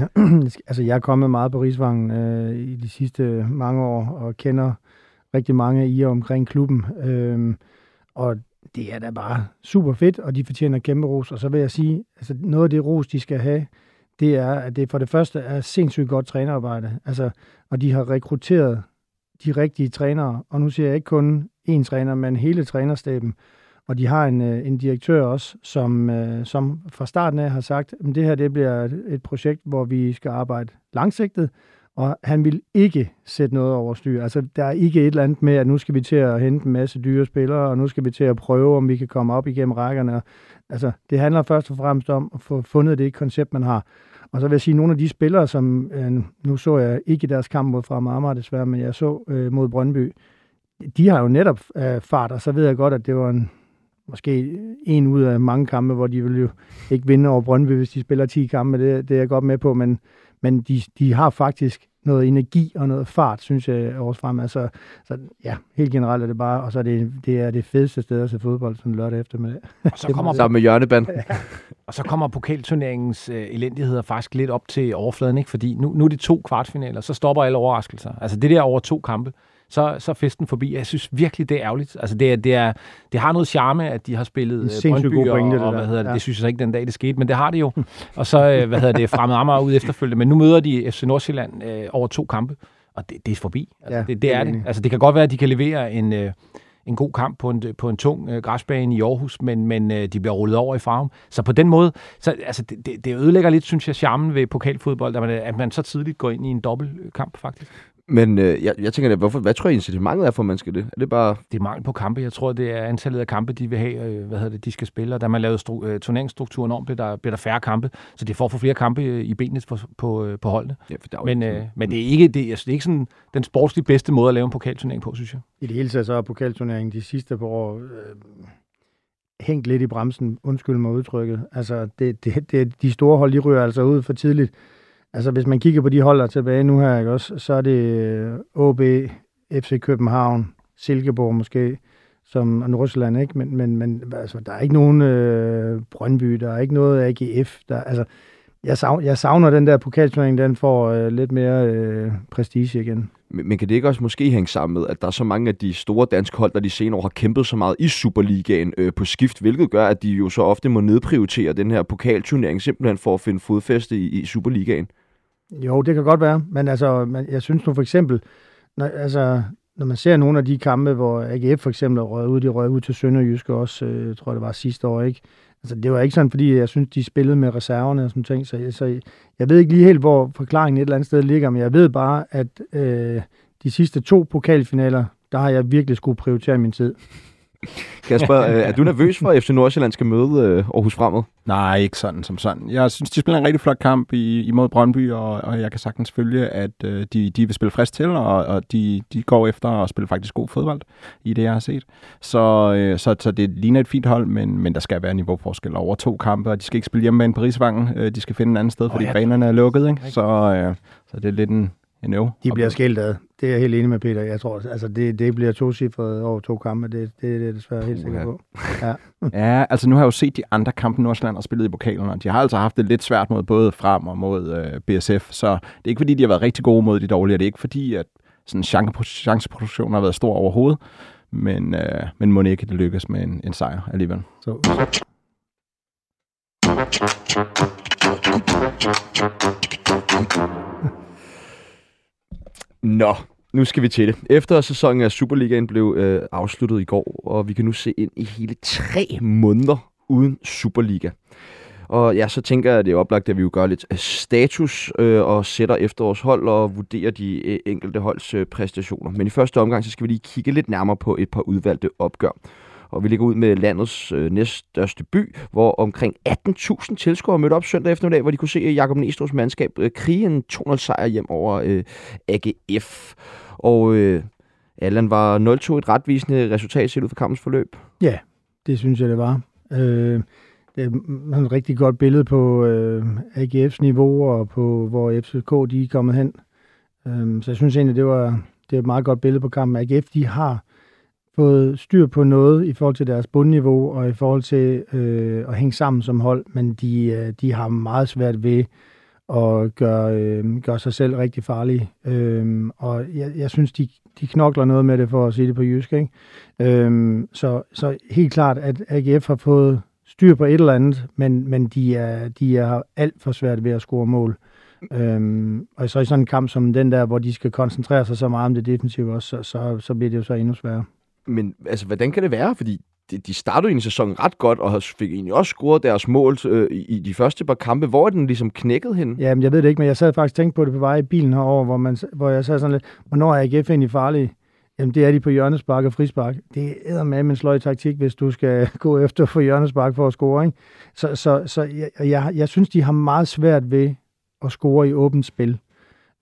altså, jeg er kommet meget på Rigsvangen øh, i de sidste mange år, og kender rigtig mange i og omkring klubben. Øh, og det er da bare super fedt, og de fortjener kæmpe ros. Og så vil jeg sige, altså noget af det ros, de skal have, det er, at det for det første er sindssygt godt trænerarbejde. Altså, og de har rekrutteret de rigtige trænere, og nu siger jeg ikke kun én træner, men hele trænerstaben. Og de har en, øh, en direktør også, som, øh, som fra starten af har sagt, at det her det bliver et projekt, hvor vi skal arbejde langsigtet, og han vil ikke sætte noget over styr. Altså, der er ikke et eller andet med, at nu skal vi til at hente en masse dyre spillere, og nu skal vi til at prøve, om vi kan komme op igennem rækkerne. Altså, det handler først og fremmest om at få fundet det koncept, man har. Og så vil jeg sige, at nogle af de spillere, som øh, nu så jeg ikke i deres kamp mod Frem Amager desværre, men jeg så øh, mod Brøndby, de har jo netop øh, fart, og så ved jeg godt, at det var en, måske en ud af mange kampe, hvor de vil jo ikke vinde over Brøndby, hvis de spiller 10 kampe. Det, det er jeg godt med på, men, men de, de har faktisk noget energi og noget fart, synes jeg, års frem. Altså, så ja, helt generelt er det bare, og så er det, det er det fedeste sted at se fodbold sådan lørdag eftermiddag. Og så kommer, Sammen med hjørneband. og så kommer pokalturneringens øh, elendigheder faktisk lidt op til overfladen, ikke? fordi nu, nu er det to kvartfinaler, så stopper alle overraskelser. Altså det der over to kampe, så, så er festen forbi. Jeg synes virkelig, det er ærgerligt. Altså, det, er, det, er, det har noget charme, at de har spillet øh, Brøndby og, pointe, og, og hvad hedder det, ja. det synes jeg så ikke den dag, det skete, men det har det jo. og så, øh, hvad hedder det, fremmed Amager ud efterfølgende. Men nu møder de FC Nordsjælland øh, over to kampe, og det, det er forbi. Altså, ja, det, det er det. Altså, det kan godt være, at de kan levere en... Øh, en god kamp på en, på en tung øh, græsbane i Aarhus, men, men øh, de bliver rullet over i farven. Så på den måde, så, altså, det, det ødelægger lidt, synes jeg, charmen ved pokalfodbold, at man, at man så tidligt går ind i en dobbeltkamp, faktisk. Men øh, jeg, jeg tænker, hvorfor, hvad tror I incitamentet er for, at man skal det? Er det bare... Det er mangel på kampe. Jeg tror, det er antallet af kampe, de vil have, øh, hvad hedder det, de skal spille. Og da man lavede stru- øh, turneringsstrukturen om, blev der, bliver der færre kampe. Så det får for flere kampe øh, i benene på, på, øh, på holdene. Ja, for men, øh, men det er ikke, det, altså, det er ikke sådan den sportsligt bedste måde at lave en pokalturnering på, synes jeg. I det hele taget så er pokalturneringen de sidste par år øh, hængt lidt i bremsen. Undskyld mig udtrykket. Altså, det, det, det, de store hold, de ryger altså ud for tidligt. Altså, hvis man kigger på de hold, der er tilbage nu her, ikke også, så er det øh, OB, FC København, Silkeborg måske, som Nordsjælland, ikke? Men, men, men altså, der er ikke nogen øh, Brøndby, der er ikke noget AGF. Der, altså, jeg, savner, jeg savner den der pokalturnering, den får øh, lidt mere øh, prestige igen. Men, men kan det ikke også måske hænge sammen med, at der er så mange af de store danske hold, der de senere år har kæmpet så meget i Superligaen øh, på skift, hvilket gør, at de jo så ofte må nedprioritere den her pokalturnering simpelthen for at finde fodfæste i, i Superligaen? Jo, det kan godt være, men altså, man, jeg synes nu for eksempel, når, altså, når man ser nogle af de kampe, hvor AGF for eksempel er røget ud, de røg ud til Sønderjyske også, øh, jeg tror det var sidste år, ikke? Altså, det var ikke sådan, fordi jeg synes, de spillede med reserverne og sådan ting, så, så jeg ved ikke lige helt, hvor forklaringen et eller andet sted ligger, men jeg ved bare, at øh, de sidste to pokalfinaler, der har jeg virkelig skulle prioritere min tid. Kasper, øh, er du nervøs for, at FC Nordsjælland skal møde øh, Aarhus Fremad? Nej, ikke sådan som sådan. Jeg synes, de spiller en rigtig flot kamp i, imod Brøndby, og, og jeg kan sagtens følge, at øh, de, de vil spille frisk til, og, og de, de går efter at spille faktisk god fodbold i det, jeg har set. Så, øh, så, så det ligner et fint hold, men, men der skal være niveauforskel over to kampe, og de skal ikke spille hjemme med på Rigsvangen. Øh, de skal finde et andet sted, fordi oh, ja. banerne er lukket. Ikke? Så, øh, så det er lidt en, en øv. De bliver skilt ad. Det er jeg helt enig med Peter. Jeg tror, altså det, det bliver to cifre over to kampe. Det, det, det er det desværre helt sikker på. Ja. ja, altså nu har jeg jo set de andre kampe, Nordsjælland har spillet i pokalen, og de har altså haft det lidt svært mod både Frem og mod øh, BSF. Så det er ikke fordi, de har været rigtig gode mod de dårlige. Det er ikke fordi, at sådan chanceproduktionen har været stor overhovedet. Men, øh, men må ikke det lykkes med en, en sejr alligevel. Så. Nå, nu skal vi til det. Efter sæsonen af Superligaen blev øh, afsluttet i går, og vi kan nu se ind i hele tre måneder uden Superliga. Og ja, så tænker jeg, at det er oplagt, at vi jo gør lidt øh, status øh, og sætter efterårshold og vurderer de øh, enkelte holds øh, præstationer. Men i første omgang, så skal vi lige kigge lidt nærmere på et par udvalgte opgør og vi ligger ud med landets øh, næststørste by, hvor omkring 18.000 tilskuere mødte op søndag eftermiddag, hvor de kunne se øh, Jakob Næstrup's mandskab øh, krige en 2-0 sejr hjem over øh, AGF. Og øh, Allan, var 0-2 et retvisende resultat set ud for kampens forløb? Ja, det synes jeg, det var. Øh, det er et rigtig godt billede på øh, AGF's niveau og på, hvor FCK de er kommet hen. Øh, så jeg synes egentlig, det var, det er et meget godt billede på kampen. AGF, de har fået styr på noget i forhold til deres bundniveau og i forhold til øh, at hænge sammen som hold, men de, øh, de har meget svært ved at gøre, øh, gøre sig selv rigtig farlige. Øh, og jeg, jeg synes, de, de knokler noget med det, for at sige det på jysk. Ikke? Øh, så, så helt klart, at AGF har fået styr på et eller andet, men, men de, er, de er alt for svært ved at score mål. Øhm, og så i sådan en kamp som den der, hvor de skal koncentrere sig så meget om det defensive også, så, så, så bliver det jo så endnu sværere. Men altså, hvordan kan det være? Fordi de, de startede jo en sæson ret godt, og fik egentlig også scoret deres mål øh, i, de første par kampe. Hvor er den ligesom knækket hen? Jamen, jeg ved det ikke, men jeg sad faktisk tænkt på det på vej i bilen herover, hvor, man, hvor jeg sad sådan lidt, hvornår er AGF egentlig farlige? Jamen, det er de på hjørnespark og frispark. Det er med en sløj taktik, hvis du skal gå efter for hjørnespark for at score. Ikke? Så, så, så jeg, jeg, jeg synes, de har meget svært ved at score i åbent spil.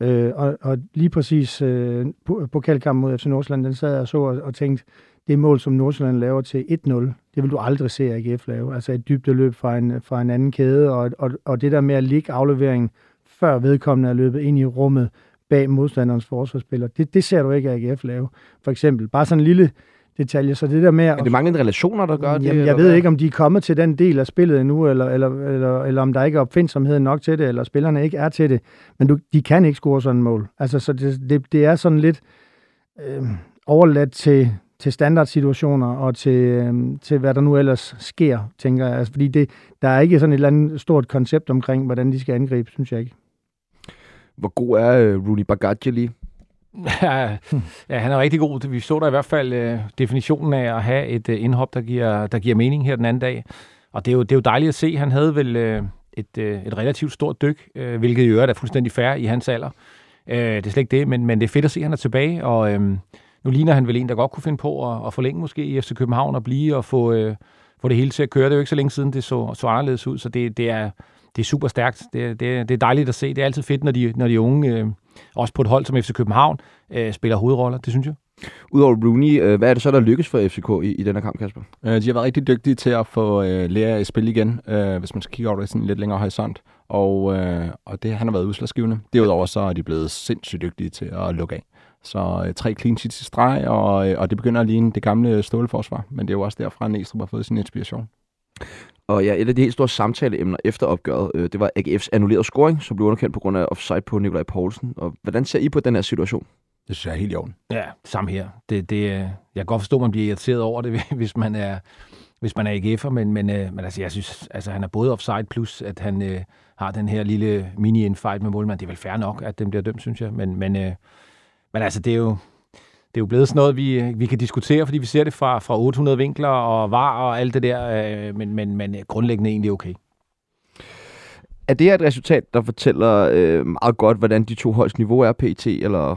Øh, og, og lige præcis øh, pokalkampen mod FC Nordsjælland, den sad jeg og så og, og tænkte, det mål, som Nordsjælland laver til 1-0, det vil du aldrig se AGF lave. Altså et dybde løb fra en, fra en anden kæde, og, og, og det der med at ligge afleveringen, før vedkommende er løbet ind i rummet bag modstanderens forsvarsspiller, det, det ser du ikke AGF lave. For eksempel, bare sådan en lille detalje. Så det der med... Er det mange relationer, der gør jamen, det? Jeg ved hvad? ikke, om de er kommet til den del af spillet endnu, eller, eller, eller, eller om der ikke er opfindsomhed nok til det, eller spillerne ikke er til det. Men du, de kan ikke score sådan en mål. Altså, så det, det, det er sådan lidt øh, overladt til, til standardsituationer og til, øh, til, hvad der nu ellers sker, tænker jeg. Altså, fordi det, der er ikke sådan et eller andet stort koncept omkring, hvordan de skal angribe, synes jeg ikke. Hvor god er uh, Rooney Bagaglio Ja, ja, han er rigtig god. Vi så der i hvert fald øh, definitionen af at have et øh, indhop, der giver, der giver mening her den anden dag. Og det er jo, det er jo dejligt at se. Han havde vel øh, et, øh, et relativt stort dyk, øh, hvilket i øvrigt er fuldstændig fair i hans alder. Øh, det er slet ikke det, men, men det er fedt at se, at han er tilbage. Og øh, nu ligner han vel en, der godt kunne finde på at, at forlænge måske i FC København og blive og få, øh, få det hele til at køre. Det er jo ikke så længe siden, det så, så anderledes ud, så det, det, er, det er super stærkt. Det, det, det er dejligt at se. Det er altid fedt, når de, når de unge... øh, også på et hold som FC København, øh, spiller hovedroller, det synes jeg. Udover Rooney, øh, hvad er det så, der lykkes for FCK i, i denne kamp, Kasper? Øh, de har været rigtig dygtige til at få øh, lære at spille igen, øh, hvis man skal kigge over det sådan lidt længere horisont. Og, øh, og det han har været udslagsgivende. Derudover så er de blevet sindssygt dygtige til at lukke af. Så øh, tre clean sheets i streg, og, øh, og det begynder at ligne det gamle ståleforsvar. Men det er jo også derfra, at Næstrup har fået sin inspiration. Og ja, et af de helt store samtaleemner efter opgøret, øh, det var AGF's annullerede scoring, som blev underkendt på grund af offside på Nikolaj Poulsen. Og hvordan ser I på den her situation? Det synes jeg er helt i orden. Ja, samme her. Det, det, jeg kan godt forstå, at man bliver irriteret over det, hvis man er, hvis man er AGF'er, men, men, øh, men altså, jeg synes, altså, han er både offside, plus at han øh, har den her lille mini-infight med målmand. Det er vel fair nok, at den bliver dømt, synes jeg. Men, men, øh, men altså, det er jo, det er jo blevet sådan noget, vi, vi kan diskutere, fordi vi ser det fra, fra 800 vinkler og var og alt det der, øh, men, men, men grundlæggende egentlig okay. Er det her et resultat, der fortæller øh, meget godt, hvordan de to holds niveau er PT, eller,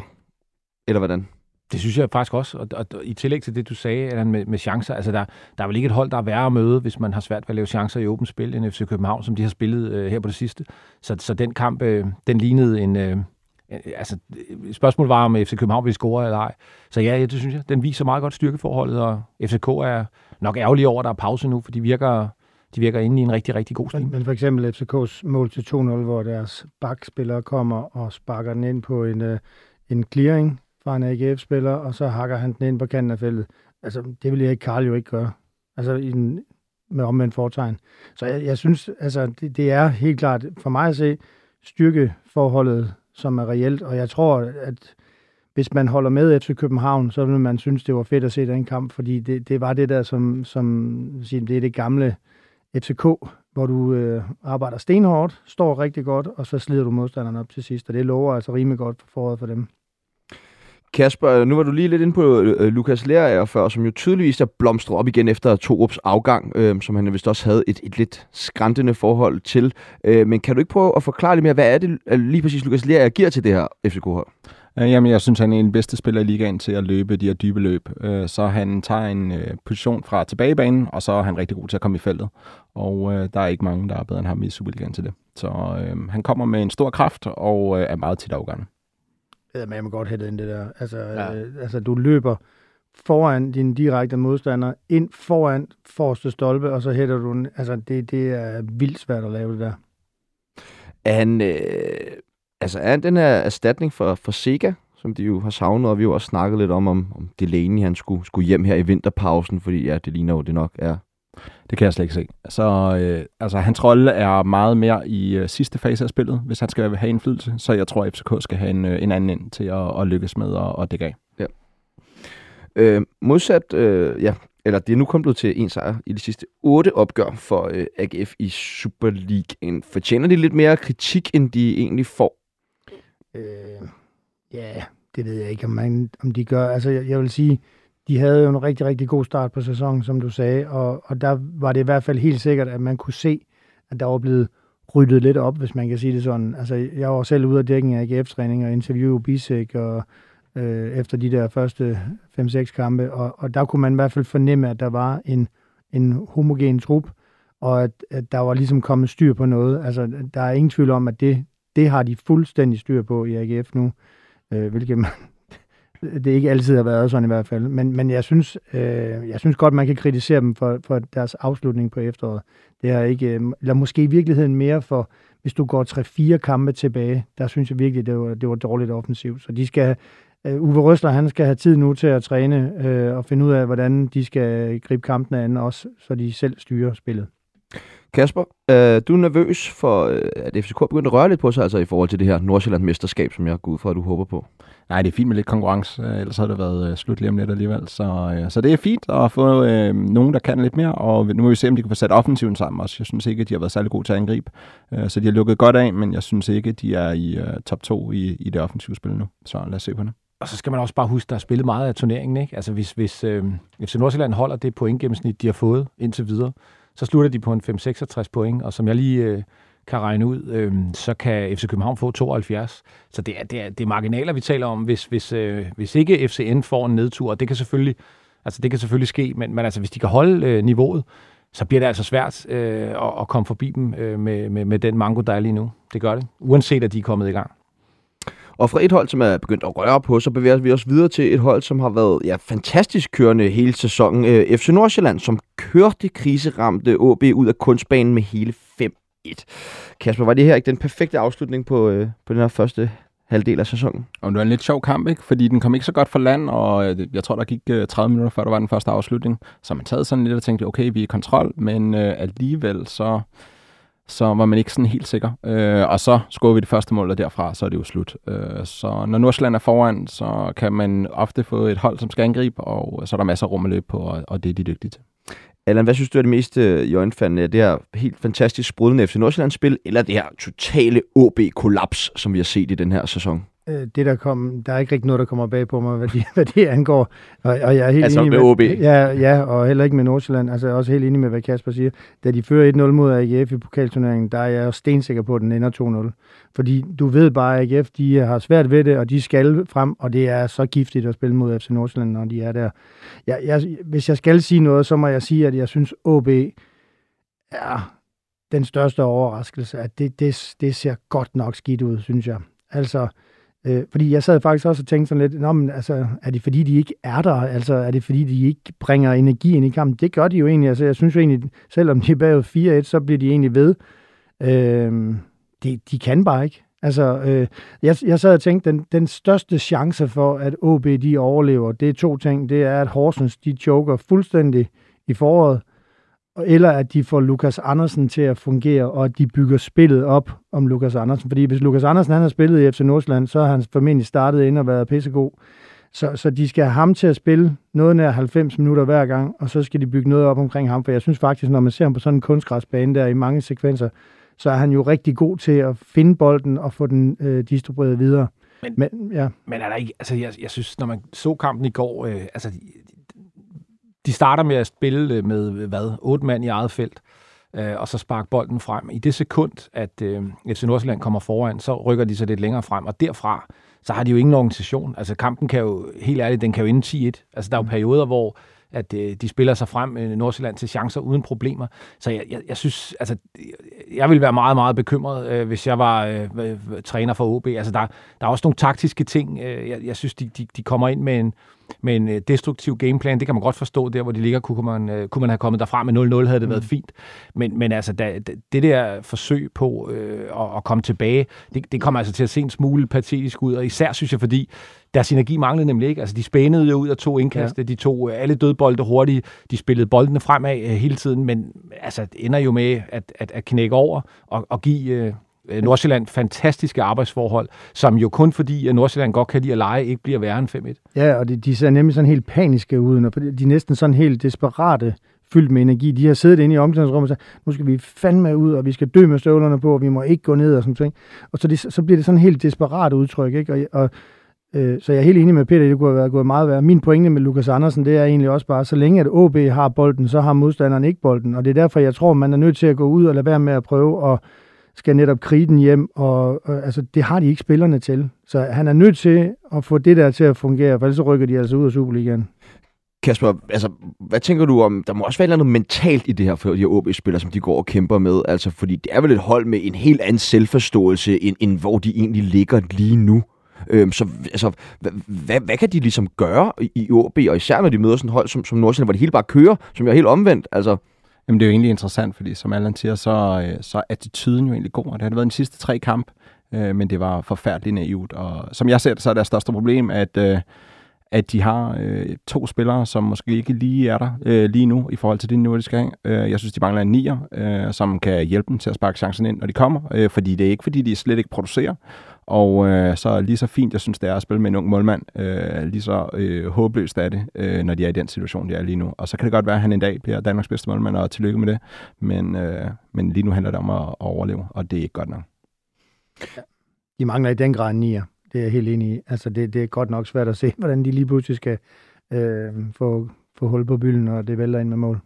eller hvordan? Det synes jeg faktisk også, og, og, og i tillæg til det, du sagde Allan, med, med chancer, altså der, der er vel ikke et hold, der er værre at møde, hvis man har svært ved at lave chancer i åbent spil, end FC København, som de har spillet øh, her på det sidste. Så, så den kamp, øh, den lignede en... Øh, altså, øh, spørgsmålet var, om FC København ville score eller ej. Så ja, det synes jeg. Den viser meget godt styrkeforholdet, og FCK er nok ærgerlig over, at der er pause nu, for de virker, de virker inde i en rigtig, rigtig god stil. Men, for eksempel FCK's mål til 2-0, hvor deres bakspillere kommer og sparker den ind på en, øh, en clearing fra en AGF-spiller, og så hakker han den ind på kanten af feltet. Altså, det ville Erik Karl jo ikke gøre. Altså, i den, med omvendt fortegn. Så jeg, jeg synes, altså, det, det er helt klart, for mig at se, styrkeforholdet som er reelt, og jeg tror, at hvis man holder med FC København, så vil man synes, det var fedt at se den kamp, fordi det, det var det der, som, som det er det gamle FCK, hvor du øh, arbejder stenhårdt, står rigtig godt, og så slider du modstanderen op til sidst, og det lover altså rimelig godt for foråret for dem. Kasper, nu var du lige lidt inde på øh, Lukas Lerager før, som jo tydeligvis er blomstret op igen efter Torups afgang, øh, som han vist også havde et, et lidt skræntende forhold til. Øh, men kan du ikke prøve at forklare lidt mere, hvad er det lige præcis Lukas Lerager giver til det her FCK-hold? Øh, jamen, jeg synes, han er en af de bedste spillere i ligaen til at løbe de her dybe løb. Øh, så han tager en øh, position fra tilbagebanen, og så er han rigtig god til at komme i feltet. Og der er ikke mange, der er bedre end ham i Superligaen til det. Så øh, han kommer med en stor kraft og øh, er meget tit afgørende det er med godt hættet ind det der. Altså, ja. øh, altså, du løber foran din direkte modstander, ind foran forreste stolpe, og så hætter du den. Altså, det, det er vildt svært at lave det der. Er han, øh, altså, er den her erstatning for, for Sega, som de jo har savnet, og vi har jo også snakket lidt om, om, om Delaney, han skulle, skulle hjem her i vinterpausen, fordi ja, det ligner jo, det nok er det kan jeg slet ikke se. Så øh, altså, hans rolle er meget mere i øh, sidste fase af spillet, hvis han skal have indflydelse. Så jeg tror, at FCK skal have en, øh, en anden ind til at, at lykkes med at, at dække af. Ja. Øh, modsat, øh, ja, eller det er nu kun blevet til en sejr i de sidste otte opgør for øh, AGF i Super League. Fortjener de lidt mere kritik, end de egentlig får? Øh, ja, det ved jeg ikke, om, man, om de gør. Altså, jeg, jeg vil sige, de havde jo en rigtig, rigtig god start på sæsonen, som du sagde, og, og der var det i hvert fald helt sikkert, at man kunne se, at der var blevet ryddet lidt op, hvis man kan sige det sådan. Altså, jeg var selv ude af dækken af AGF-træning og interviewe Bisek og, øh, efter de der første 5-6 kampe, og, og der kunne man i hvert fald fornemme, at der var en, en homogen trup, og at, at der var ligesom kommet styr på noget. Altså, der er ingen tvivl om, at det, det har de fuldstændig styr på i AGF nu, øh, hvilket man det ikke altid har været sådan i hvert fald. Men, men jeg, synes, øh, jeg synes godt, man kan kritisere dem for, for deres afslutning på efteråret. Det er ikke, øh, eller måske i virkeligheden mere for, hvis du går 3-4 kampe tilbage, der synes jeg virkelig, det var, det var dårligt offensivt. Så de skal, øh, Uwe Røsler, han skal have tid nu til at træne øh, og finde ud af, hvordan de skal gribe kampene an, også så de selv styrer spillet. Kasper, øh, du er nervøs for, øh, at FCK er begyndt at røre lidt på sig, altså i forhold til det her Nordsjælland-mesterskab, som jeg går ud fra, at du håber på? Nej, det er fint med lidt konkurrence, øh, ellers havde det været øh, slut lige om lidt alligevel. Så, øh, så det er fint at få øh, nogen, der kan lidt mere, og nu må vi se, om de kan få sat offensiven sammen også. Jeg synes ikke, at de har været særlig gode til at angribe, øh, så de har lukket godt af, men jeg synes ikke, at de er i øh, top 2 i, i det offensive spil nu. Så lad os se på det. Og så skal man også bare huske, der er spillet meget af turneringen. Ikke? Altså hvis, hvis øh, FC Nordsjælland holder det pointgennemsnit, de har fået indtil videre, så slutter de på en 5-66 point, og som jeg lige øh, kan regne ud, øh, så kan FC København få 72. Så det er, det er, det er marginaler, vi taler om, hvis, hvis, øh, hvis ikke FCN får en nedtur, og det kan selvfølgelig, altså det kan selvfølgelig ske, men, men altså, hvis de kan holde øh, niveauet, så bliver det altså svært øh, at, at komme forbi dem øh, med, med, med den mango, der er lige nu. Det gør det, uanset at de er kommet i gang. Og fra et hold, som er begyndt at røre på, så bevæger vi os videre til et hold, som har været ja, fantastisk kørende hele sæsonen. Øh, FC Nordsjælland, som kørte kriseramte AB ud af kunstbanen med hele 5-1. Kasper, var det her ikke den perfekte afslutning på, øh, på den her første halvdel af sæsonen. Og det var en lidt sjov kamp, ikke? fordi den kom ikke så godt for land, og øh, jeg tror, der gik øh, 30 minutter, før der var den første afslutning. Så man taget sådan lidt og tænkte, okay, vi er i kontrol, men øh, alligevel så så var man ikke sådan helt sikker. Øh, og så scorede vi det første mål, og derfra så er det jo slut. Øh, så når Nordsjælland er foran, så kan man ofte få et hold, som skal angribe, og så er der masser af rum at løbe på, og, og det er de dygtige til. Allan, hvad synes du er det mest øh, i øjenfaldende? Det her helt fantastisk sprudende FC Nordsjælland-spil, eller det her totale OB-kollaps, som vi har set i den her sæson? Øh, det der kom, der er ikke rigtig noget, der kommer bag på mig, hvad det, hvad det angår. Og, og jeg er helt altså enig med, med OB? Ja, ja, og heller ikke med Nordsjælland. Altså jeg er også helt enig med, hvad Kasper siger. Da de fører 1-0 mod AGF i pokalturneringen, der er jeg stensikker på, at den ender 2-0. Fordi du ved bare, at AGF de har svært ved det, og de skal frem, og det er så giftigt at spille mod FC Nordsjælland, når de er der. Jeg, jeg, hvis jeg skal sige noget, så må jeg sige, at jeg synes, OB er den største overraskelse, at det, det, det ser godt nok skidt ud, synes jeg. Altså, Øh, fordi jeg sad faktisk også og tænkte sådan lidt, Nå, men, altså, er det fordi, de ikke er der? Altså, er det fordi, de ikke bringer energi ind i kampen? Det gør de jo egentlig. Altså, jeg synes jo egentlig, selvom de er bagud 4-1, så bliver de egentlig ved. Øh, de, de kan bare ikke. Altså, øh, jeg, jeg sad og tænkte, den, den største chance for, at OB de overlever, det er to ting. Det er, at Horsens de choker fuldstændig i foråret, eller at de får Lukas Andersen til at fungere, og at de bygger spillet op om Lukas Andersen. Fordi hvis Lukas Andersen han har spillet i FC Nordsjælland, så har han formentlig startet ind og været pissegod. Så, så de skal have ham til at spille noget nær 90 minutter hver gang, og så skal de bygge noget op omkring ham. For jeg synes faktisk, når man ser ham på sådan en kunstgræsbane der i mange sekvenser, så er han jo rigtig god til at finde bolden og få den øh, distribueret videre. Men, men, ja. men er der ikke, altså jeg, jeg synes, når man så kampen i går, øh, altså de starter med at spille øh, med, hvad, otte mand i eget felt, øh, og så sparke bolden frem. I det sekund, at øh, FC Nordsjælland kommer foran, så rykker de sig lidt længere frem, og derfra, så har de jo ingen organisation. Altså kampen kan jo, helt ærligt, den kan jo ende 10-1. Altså der er jo mm. perioder, hvor at øh, de spiller sig frem øh, Nordsjælland til chancer uden problemer. Så jeg, jeg, jeg synes, altså, jeg vil være meget, meget bekymret, øh, hvis jeg var øh, træner for OB. Altså, der, der er også nogle taktiske ting. Øh, jeg, jeg synes, de, de, de kommer ind med en, med en øh, destruktiv gameplan. Det kan man godt forstå, der hvor de ligger, kunne man, øh, kunne man have kommet derfra med 0-0, havde det mm. været fint. Men, men altså, da, det der forsøg på øh, at, at komme tilbage, det, det kommer altså til at se en smule patetisk ud, og især synes jeg, fordi deres energi manglede nemlig ikke. Altså, de spænede jo ud af to indkast, ja. de tog øh, alle dødbolde hurtigt, de spillede boldene fremad hele tiden, men altså, det ender jo med at, at, at knække over og, og give... Øh, Øh, Nordsjælland fantastiske arbejdsforhold, som jo kun fordi, at Nordsjælland godt kan lide at lege, ikke bliver værre end 5-1. Ja, og de, de ser nemlig sådan helt paniske ud, og de er næsten sådan helt desperate fyldt med energi. De har siddet inde i omklædningsrummet og sagt, nu skal vi fandme ud, og vi skal dø med støvlerne på, og vi må ikke gå ned og sådan ting. Og så, det, så bliver det sådan helt desperat udtryk, ikke? Og, og Øh, så jeg er helt enig med Peter, det kunne have været gået meget værre. Min pointe med Lukas Andersen, det er egentlig også bare, så længe at OB har bolden, så har modstanderen ikke bolden. Og det er derfor, jeg tror, man er nødt til at gå ud og lade være med at prøve at skal netop krige den hjem, og, og altså, det har de ikke spillerne til. Så han er nødt til at få det der til at fungere, for ellers så rykker de altså ud af Superligaen. Kasper, altså, hvad tænker du om, der må også være noget mentalt i det her for de her OB-spillere, som de går og kæmper med, altså, fordi det er vel et hold med en helt anden selvforståelse, end, end hvor de egentlig ligger lige nu. Øhm, så altså, hvad, hvad kan de ligesom gøre i OB, og især når de møder sådan et hold som, som Nordsjælland, hvor det hele bare kører, som jeg er helt omvendt? Altså, Jamen det er jo egentlig interessant, fordi som Allan siger, så, øh, så er attituden jo egentlig god, og det har været den sidste tre kamp, øh, men det var forfærdeligt naivt, og som jeg ser det, så er det største problem, at, øh, at de har øh, to spillere, som måske ikke lige er der øh, lige nu i forhold til det niveau, de skal have. Øh, jeg synes, de mangler en nier, øh, som kan hjælpe dem til at sparke chancen ind, når de kommer, øh, fordi det er ikke, fordi de slet ikke producerer, og øh, så lige så fint, jeg synes, det er at spille med en ung målmand, øh, lige så øh, håbløst er det, øh, når de er i den situation, de er lige nu. Og så kan det godt være, at han en dag bliver Danmarks bedste målmand, og tillykke med det. Men, øh, men lige nu handler det om at, at overleve, og det er ikke godt nok. Ja. De mangler i den grad nier. Det er jeg helt enig i. Altså, det, det er godt nok svært at se, hvordan de lige pludselig skal øh, få, få hul på bylden, og det vælter ind med mål.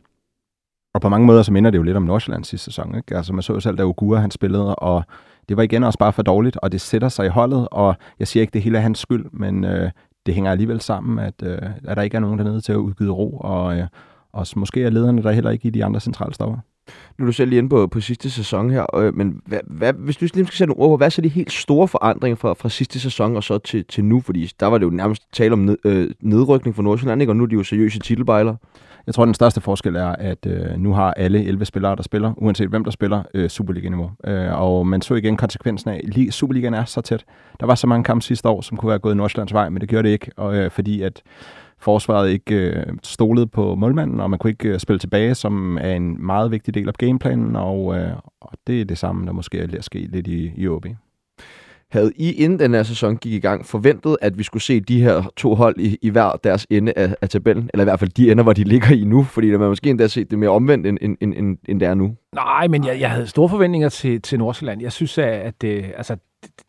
Og på mange måder, så minder det jo lidt om Nordsjælland sidste sæson. Ikke? Altså, man så jo selv, da Ogura han spillede, og det var igen også bare for dårligt, og det sætter sig i holdet, og jeg siger ikke, det hele er hans skyld, men øh, det hænger alligevel sammen, at, øh, at der ikke er nogen dernede til at udgive ro, og, øh, Og måske er lederne der heller ikke i de andre centrale stopper. Nu er du selv lige inde på, på sidste sæson her, øh, men hvad, hvad, hvis du lige skal sætte nogle ord på, hvad er så de helt store forandringer fra, fra sidste sæson og så til, til nu? Fordi der var det jo nærmest tale om ned, øh, nedrykning for Nordsjælland, ikke? og nu er de jo seriøse titelbejlere. Jeg tror, den største forskel er, at øh, nu har alle 11 spillere, der spiller, uanset hvem der spiller, øh, Superliga-niveau. Øh, og man så igen konsekvensen af, at Superligaen er så tæt. Der var så mange kampe sidste år, som kunne være gået Nordsjællands vej, men det gjorde det ikke, og, øh, fordi at forsvaret ikke øh, stolede på målmanden, og man kunne ikke øh, spille tilbage, som er en meget vigtig del af gameplanen, og, øh, og det er det samme, der måske er at ske lidt i, i OB. Havde I inden den her sæson gik i gang forventet, at vi skulle se de her to hold i, i hver deres ende af, af tabellen? Eller i hvert fald de ender, hvor de ligger i nu? Fordi man måske endda set det mere omvendt, end, end, end, end det er nu. Nej, men jeg, jeg havde store forventninger til, til Nordsjælland. Jeg synes, at, at det, altså,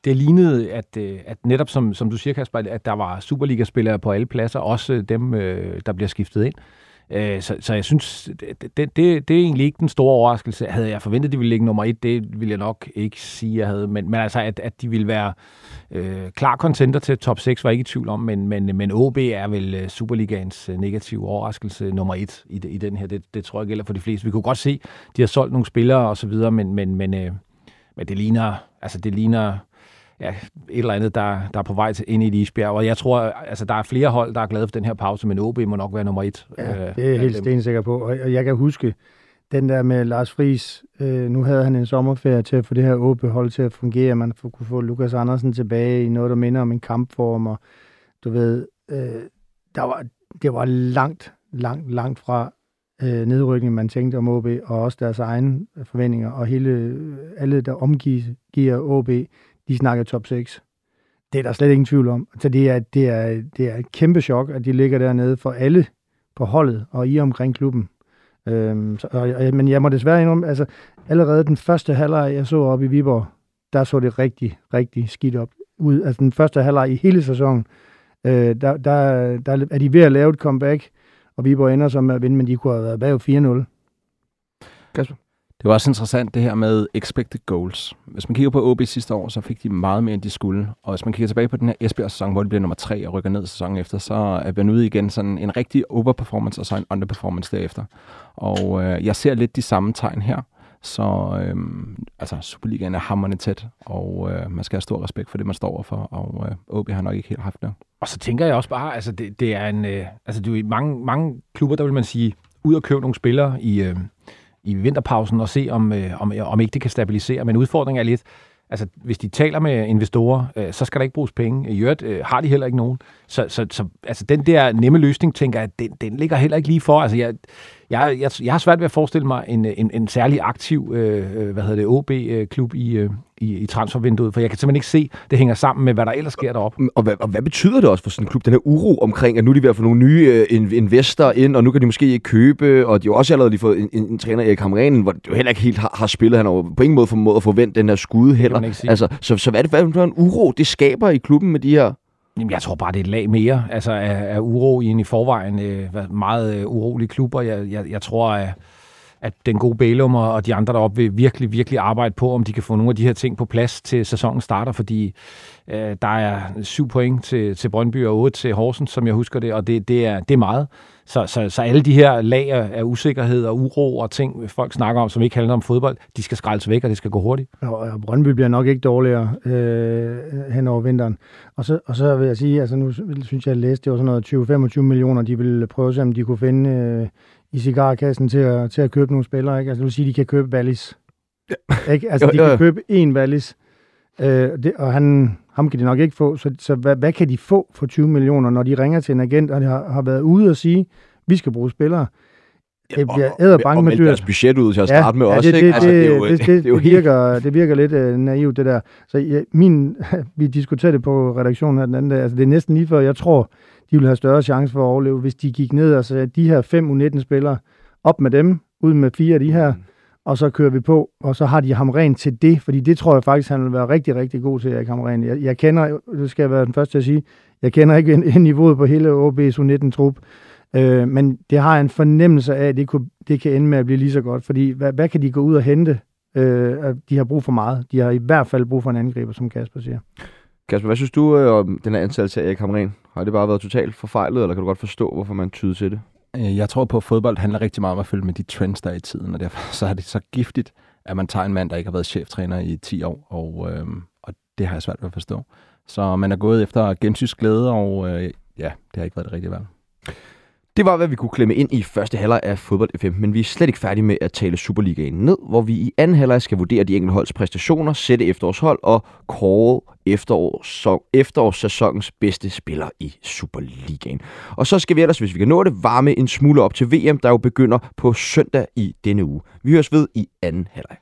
det, lignede, at, øh, at netop som, som du siger, Kasper, at der var Superliga-spillere på alle pladser, også dem, øh, der bliver skiftet ind. Øh, så, så jeg synes, det, det, det, er egentlig ikke den store overraskelse. Havde jeg forventet, at de ville ligge nummer et, det ville jeg nok ikke sige, jeg havde. Men, men altså, at, at de ville være øh, klar contenter til top 6, var jeg ikke i tvivl om. Men, men, men OB er vel Superligans Superligaens negative overraskelse nummer et i, i den her. Det, det tror jeg gælder for de fleste. Vi kunne godt se, de har solgt nogle spillere og så videre, men, men, men, øh, men det ligner, altså det ligner ja, et eller andet, der, der er på vej til ind i et isbjerg. Og jeg tror, altså, der er flere hold, der er glade for den her pause, men OB må nok være nummer et. Ja, øh, det er jeg helt stensikker på. Og jeg kan huske, den der med Lars Friis, øh, nu havde han en sommerferie til at få det her OB-hold til at fungere. Man kunne få Lukas Andersen tilbage i noget, der minder om en kampform, og du ved, øh, der var, det var langt, langt, langt fra øh, nedrykning, man tænkte om OB, og også deres egne forventninger, og hele, øh, alle, der omgiver OB, de snakker top 6. Det er der slet ingen tvivl om. Så det er, det er, det er et kæmpe chok, at de ligger dernede for alle på holdet og i omkring klubben. Øhm, så, og, men jeg må desværre indrømme, altså allerede den første halvleg, jeg så op i Viborg, der så det rigtig, rigtig skidt op ud. Altså den første halvleg i hele sæsonen, øh, der, der, der er de ved at lave et comeback, og Viborg ender så med at vinde, men de kunne have været bag 4-0. Kasper? Det var også interessant det her med expected goals. Hvis man kigger på OB sidste år, så fik de meget mere, end de skulle. Og hvis man kigger tilbage på den her Esbjerg-sæson, hvor de bliver nummer tre og rykker ned sæsonen efter, så er vi ude igen sådan en rigtig overperformance og så en underperformance derefter. Og øh, jeg ser lidt de samme tegn her. Så øh, altså, Superligaen er hammerne tæt, og øh, man skal have stor respekt for det, man står overfor, og øh, OB har nok ikke helt haft det. Og så tænker jeg også bare, altså det, det er en, øh, altså det er jo i mange, mange klubber, der vil man sige, ud og købe nogle spillere i, øh, i vinterpausen og se, om, øh, om, om ikke det kan stabilisere. Men udfordringen er lidt, altså hvis de taler med investorer, øh, så skal der ikke bruges penge. I øvrigt øh, har de heller ikke nogen. Så, så, så altså, den der nemme løsning, tænker jeg, den, den ligger heller ikke lige for. Altså, jeg, jeg, jeg, jeg har svært ved at forestille mig en, en, en særlig aktiv øh, øh hvad hedder det, OB-klub i, øh, i, i transfervinduet, for jeg kan simpelthen ikke se, det hænger sammen med, hvad der ellers sker deroppe. Og hvad, og hvad betyder det også for sådan en klub, den her uro omkring, at nu er de ved at få nogle nye øh, investorer ind, og nu kan de måske ikke købe, og de har også allerede lige fået en, en, en træner, Erik Hamren, hvor de jo heller ikke helt har, har spillet, han har på ingen måde formået at forvente den her skud heller. Altså, så, så det hvad er det for en uro, det skaber i klubben med de her Jamen, jeg tror bare, det er et lag mere altså, af, af uro i en i forvejen øh, meget øh, urolige klubber. Jeg, jeg, jeg tror, at, at den gode Bælum og de andre deroppe vil virkelig, virkelig arbejde på, om de kan få nogle af de her ting på plads til sæsonen starter, fordi øh, der er syv point til, til Brøndby og otte til Horsens, som jeg husker det, og det, det, er, det er meget. Så, så, så alle de her lag af usikkerhed og uro og ting, folk snakker om, som ikke handler om fodbold, de skal skraldes væk, og det skal gå hurtigt. Og Brøndby bliver nok ikke dårligere øh, hen over vinteren. Og så, og så vil jeg sige, altså nu synes jeg, at læste, det var sådan noget 20-25 millioner, de ville prøve at se, om de kunne finde øh, i cigarkassen til at, til at købe nogle spillere. Ikke? Altså det vil sige, at de kan købe Wallis. Ja. Ikke? Altså de kan købe én Wallis. Øh, det, og han, ham kan de nok ikke få. Så, så hvad, hvad kan de få for 20 millioner, når de ringer til en agent, og de har, har været ude og sige, vi skal bruge spillere? Det bliver æder bange med dyr. deres budget ud til at starte ja, med ja, også, det, ikke? Altså, det, det, det, det, det, det, virker, det virker lidt uh, naivt, det der. Så ja, min, vi diskuterede det på redaktionen her den anden dag. Altså, det er næsten lige før, jeg tror, de vil have større chance for at overleve, hvis de gik ned og sagde, de her fem U19-spillere, op med dem, ud med fire af de her, mm og så kører vi på, og så har de ham rent til det, fordi det tror jeg faktisk, han vil være rigtig, rigtig god til, Erik Hamren. Jeg, jeg kender, det skal jeg være den første til at sige, jeg kender ikke niveauet på hele OB's U19-trup, øh, men det har en fornemmelse af, at det, kunne, det kan ende med at blive lige så godt, fordi hvad, hvad kan de gå ud og hente? Øh, de har brug for meget. De har i hvert fald brug for en angriber, som Kasper siger. Kasper, hvad synes du øh, om den her ansættelse af Erik Hamren? Har det bare været totalt forfejlet, eller kan du godt forstå, hvorfor man tyder til det? Øh, jeg tror på, at fodbold handler rigtig meget om at følge med de trends, der er i tiden, og derfor så er det så giftigt, at man tager en mand, der ikke har været cheftræner i 10 år, og, øh, og det har jeg svært ved at forstå. Så man er gået efter gensynsglæde, og øh, ja, det har ikke været det rigtige valg. Det var, hvad vi kunne klemme ind i første halvleg af fodbold FM, men vi er slet ikke færdige med at tale Superligaen ned, hvor vi i anden halvleg skal vurdere de enkelte holds præstationer, sætte efterårshold og kåre efterårs, efterårssæsonens bedste spiller i Superligaen. Og så skal vi ellers, hvis vi kan nå det, varme en smule op til VM, der jo begynder på søndag i denne uge. Vi høres ved i anden halvleg.